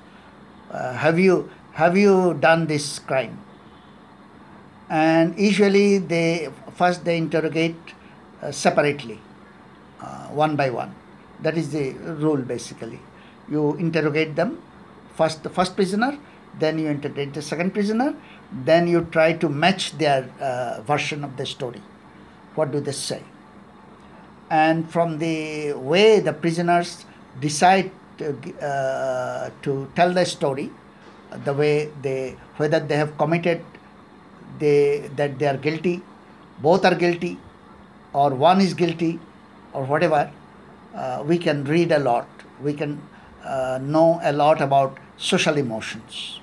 Uh, have you have you done this crime? And usually they first they interrogate uh, separately, uh, one by one. That is the rule basically. You interrogate them first the first prisoner then you interrogate the second prisoner, then you try to match their uh, version of the story. What do they say? And from the way the prisoners decide to, uh, to tell the story, the way they, whether they have committed, they, that they are guilty, both are guilty, or one is guilty, or whatever, uh, we can read a lot. We can uh, know a lot about social emotions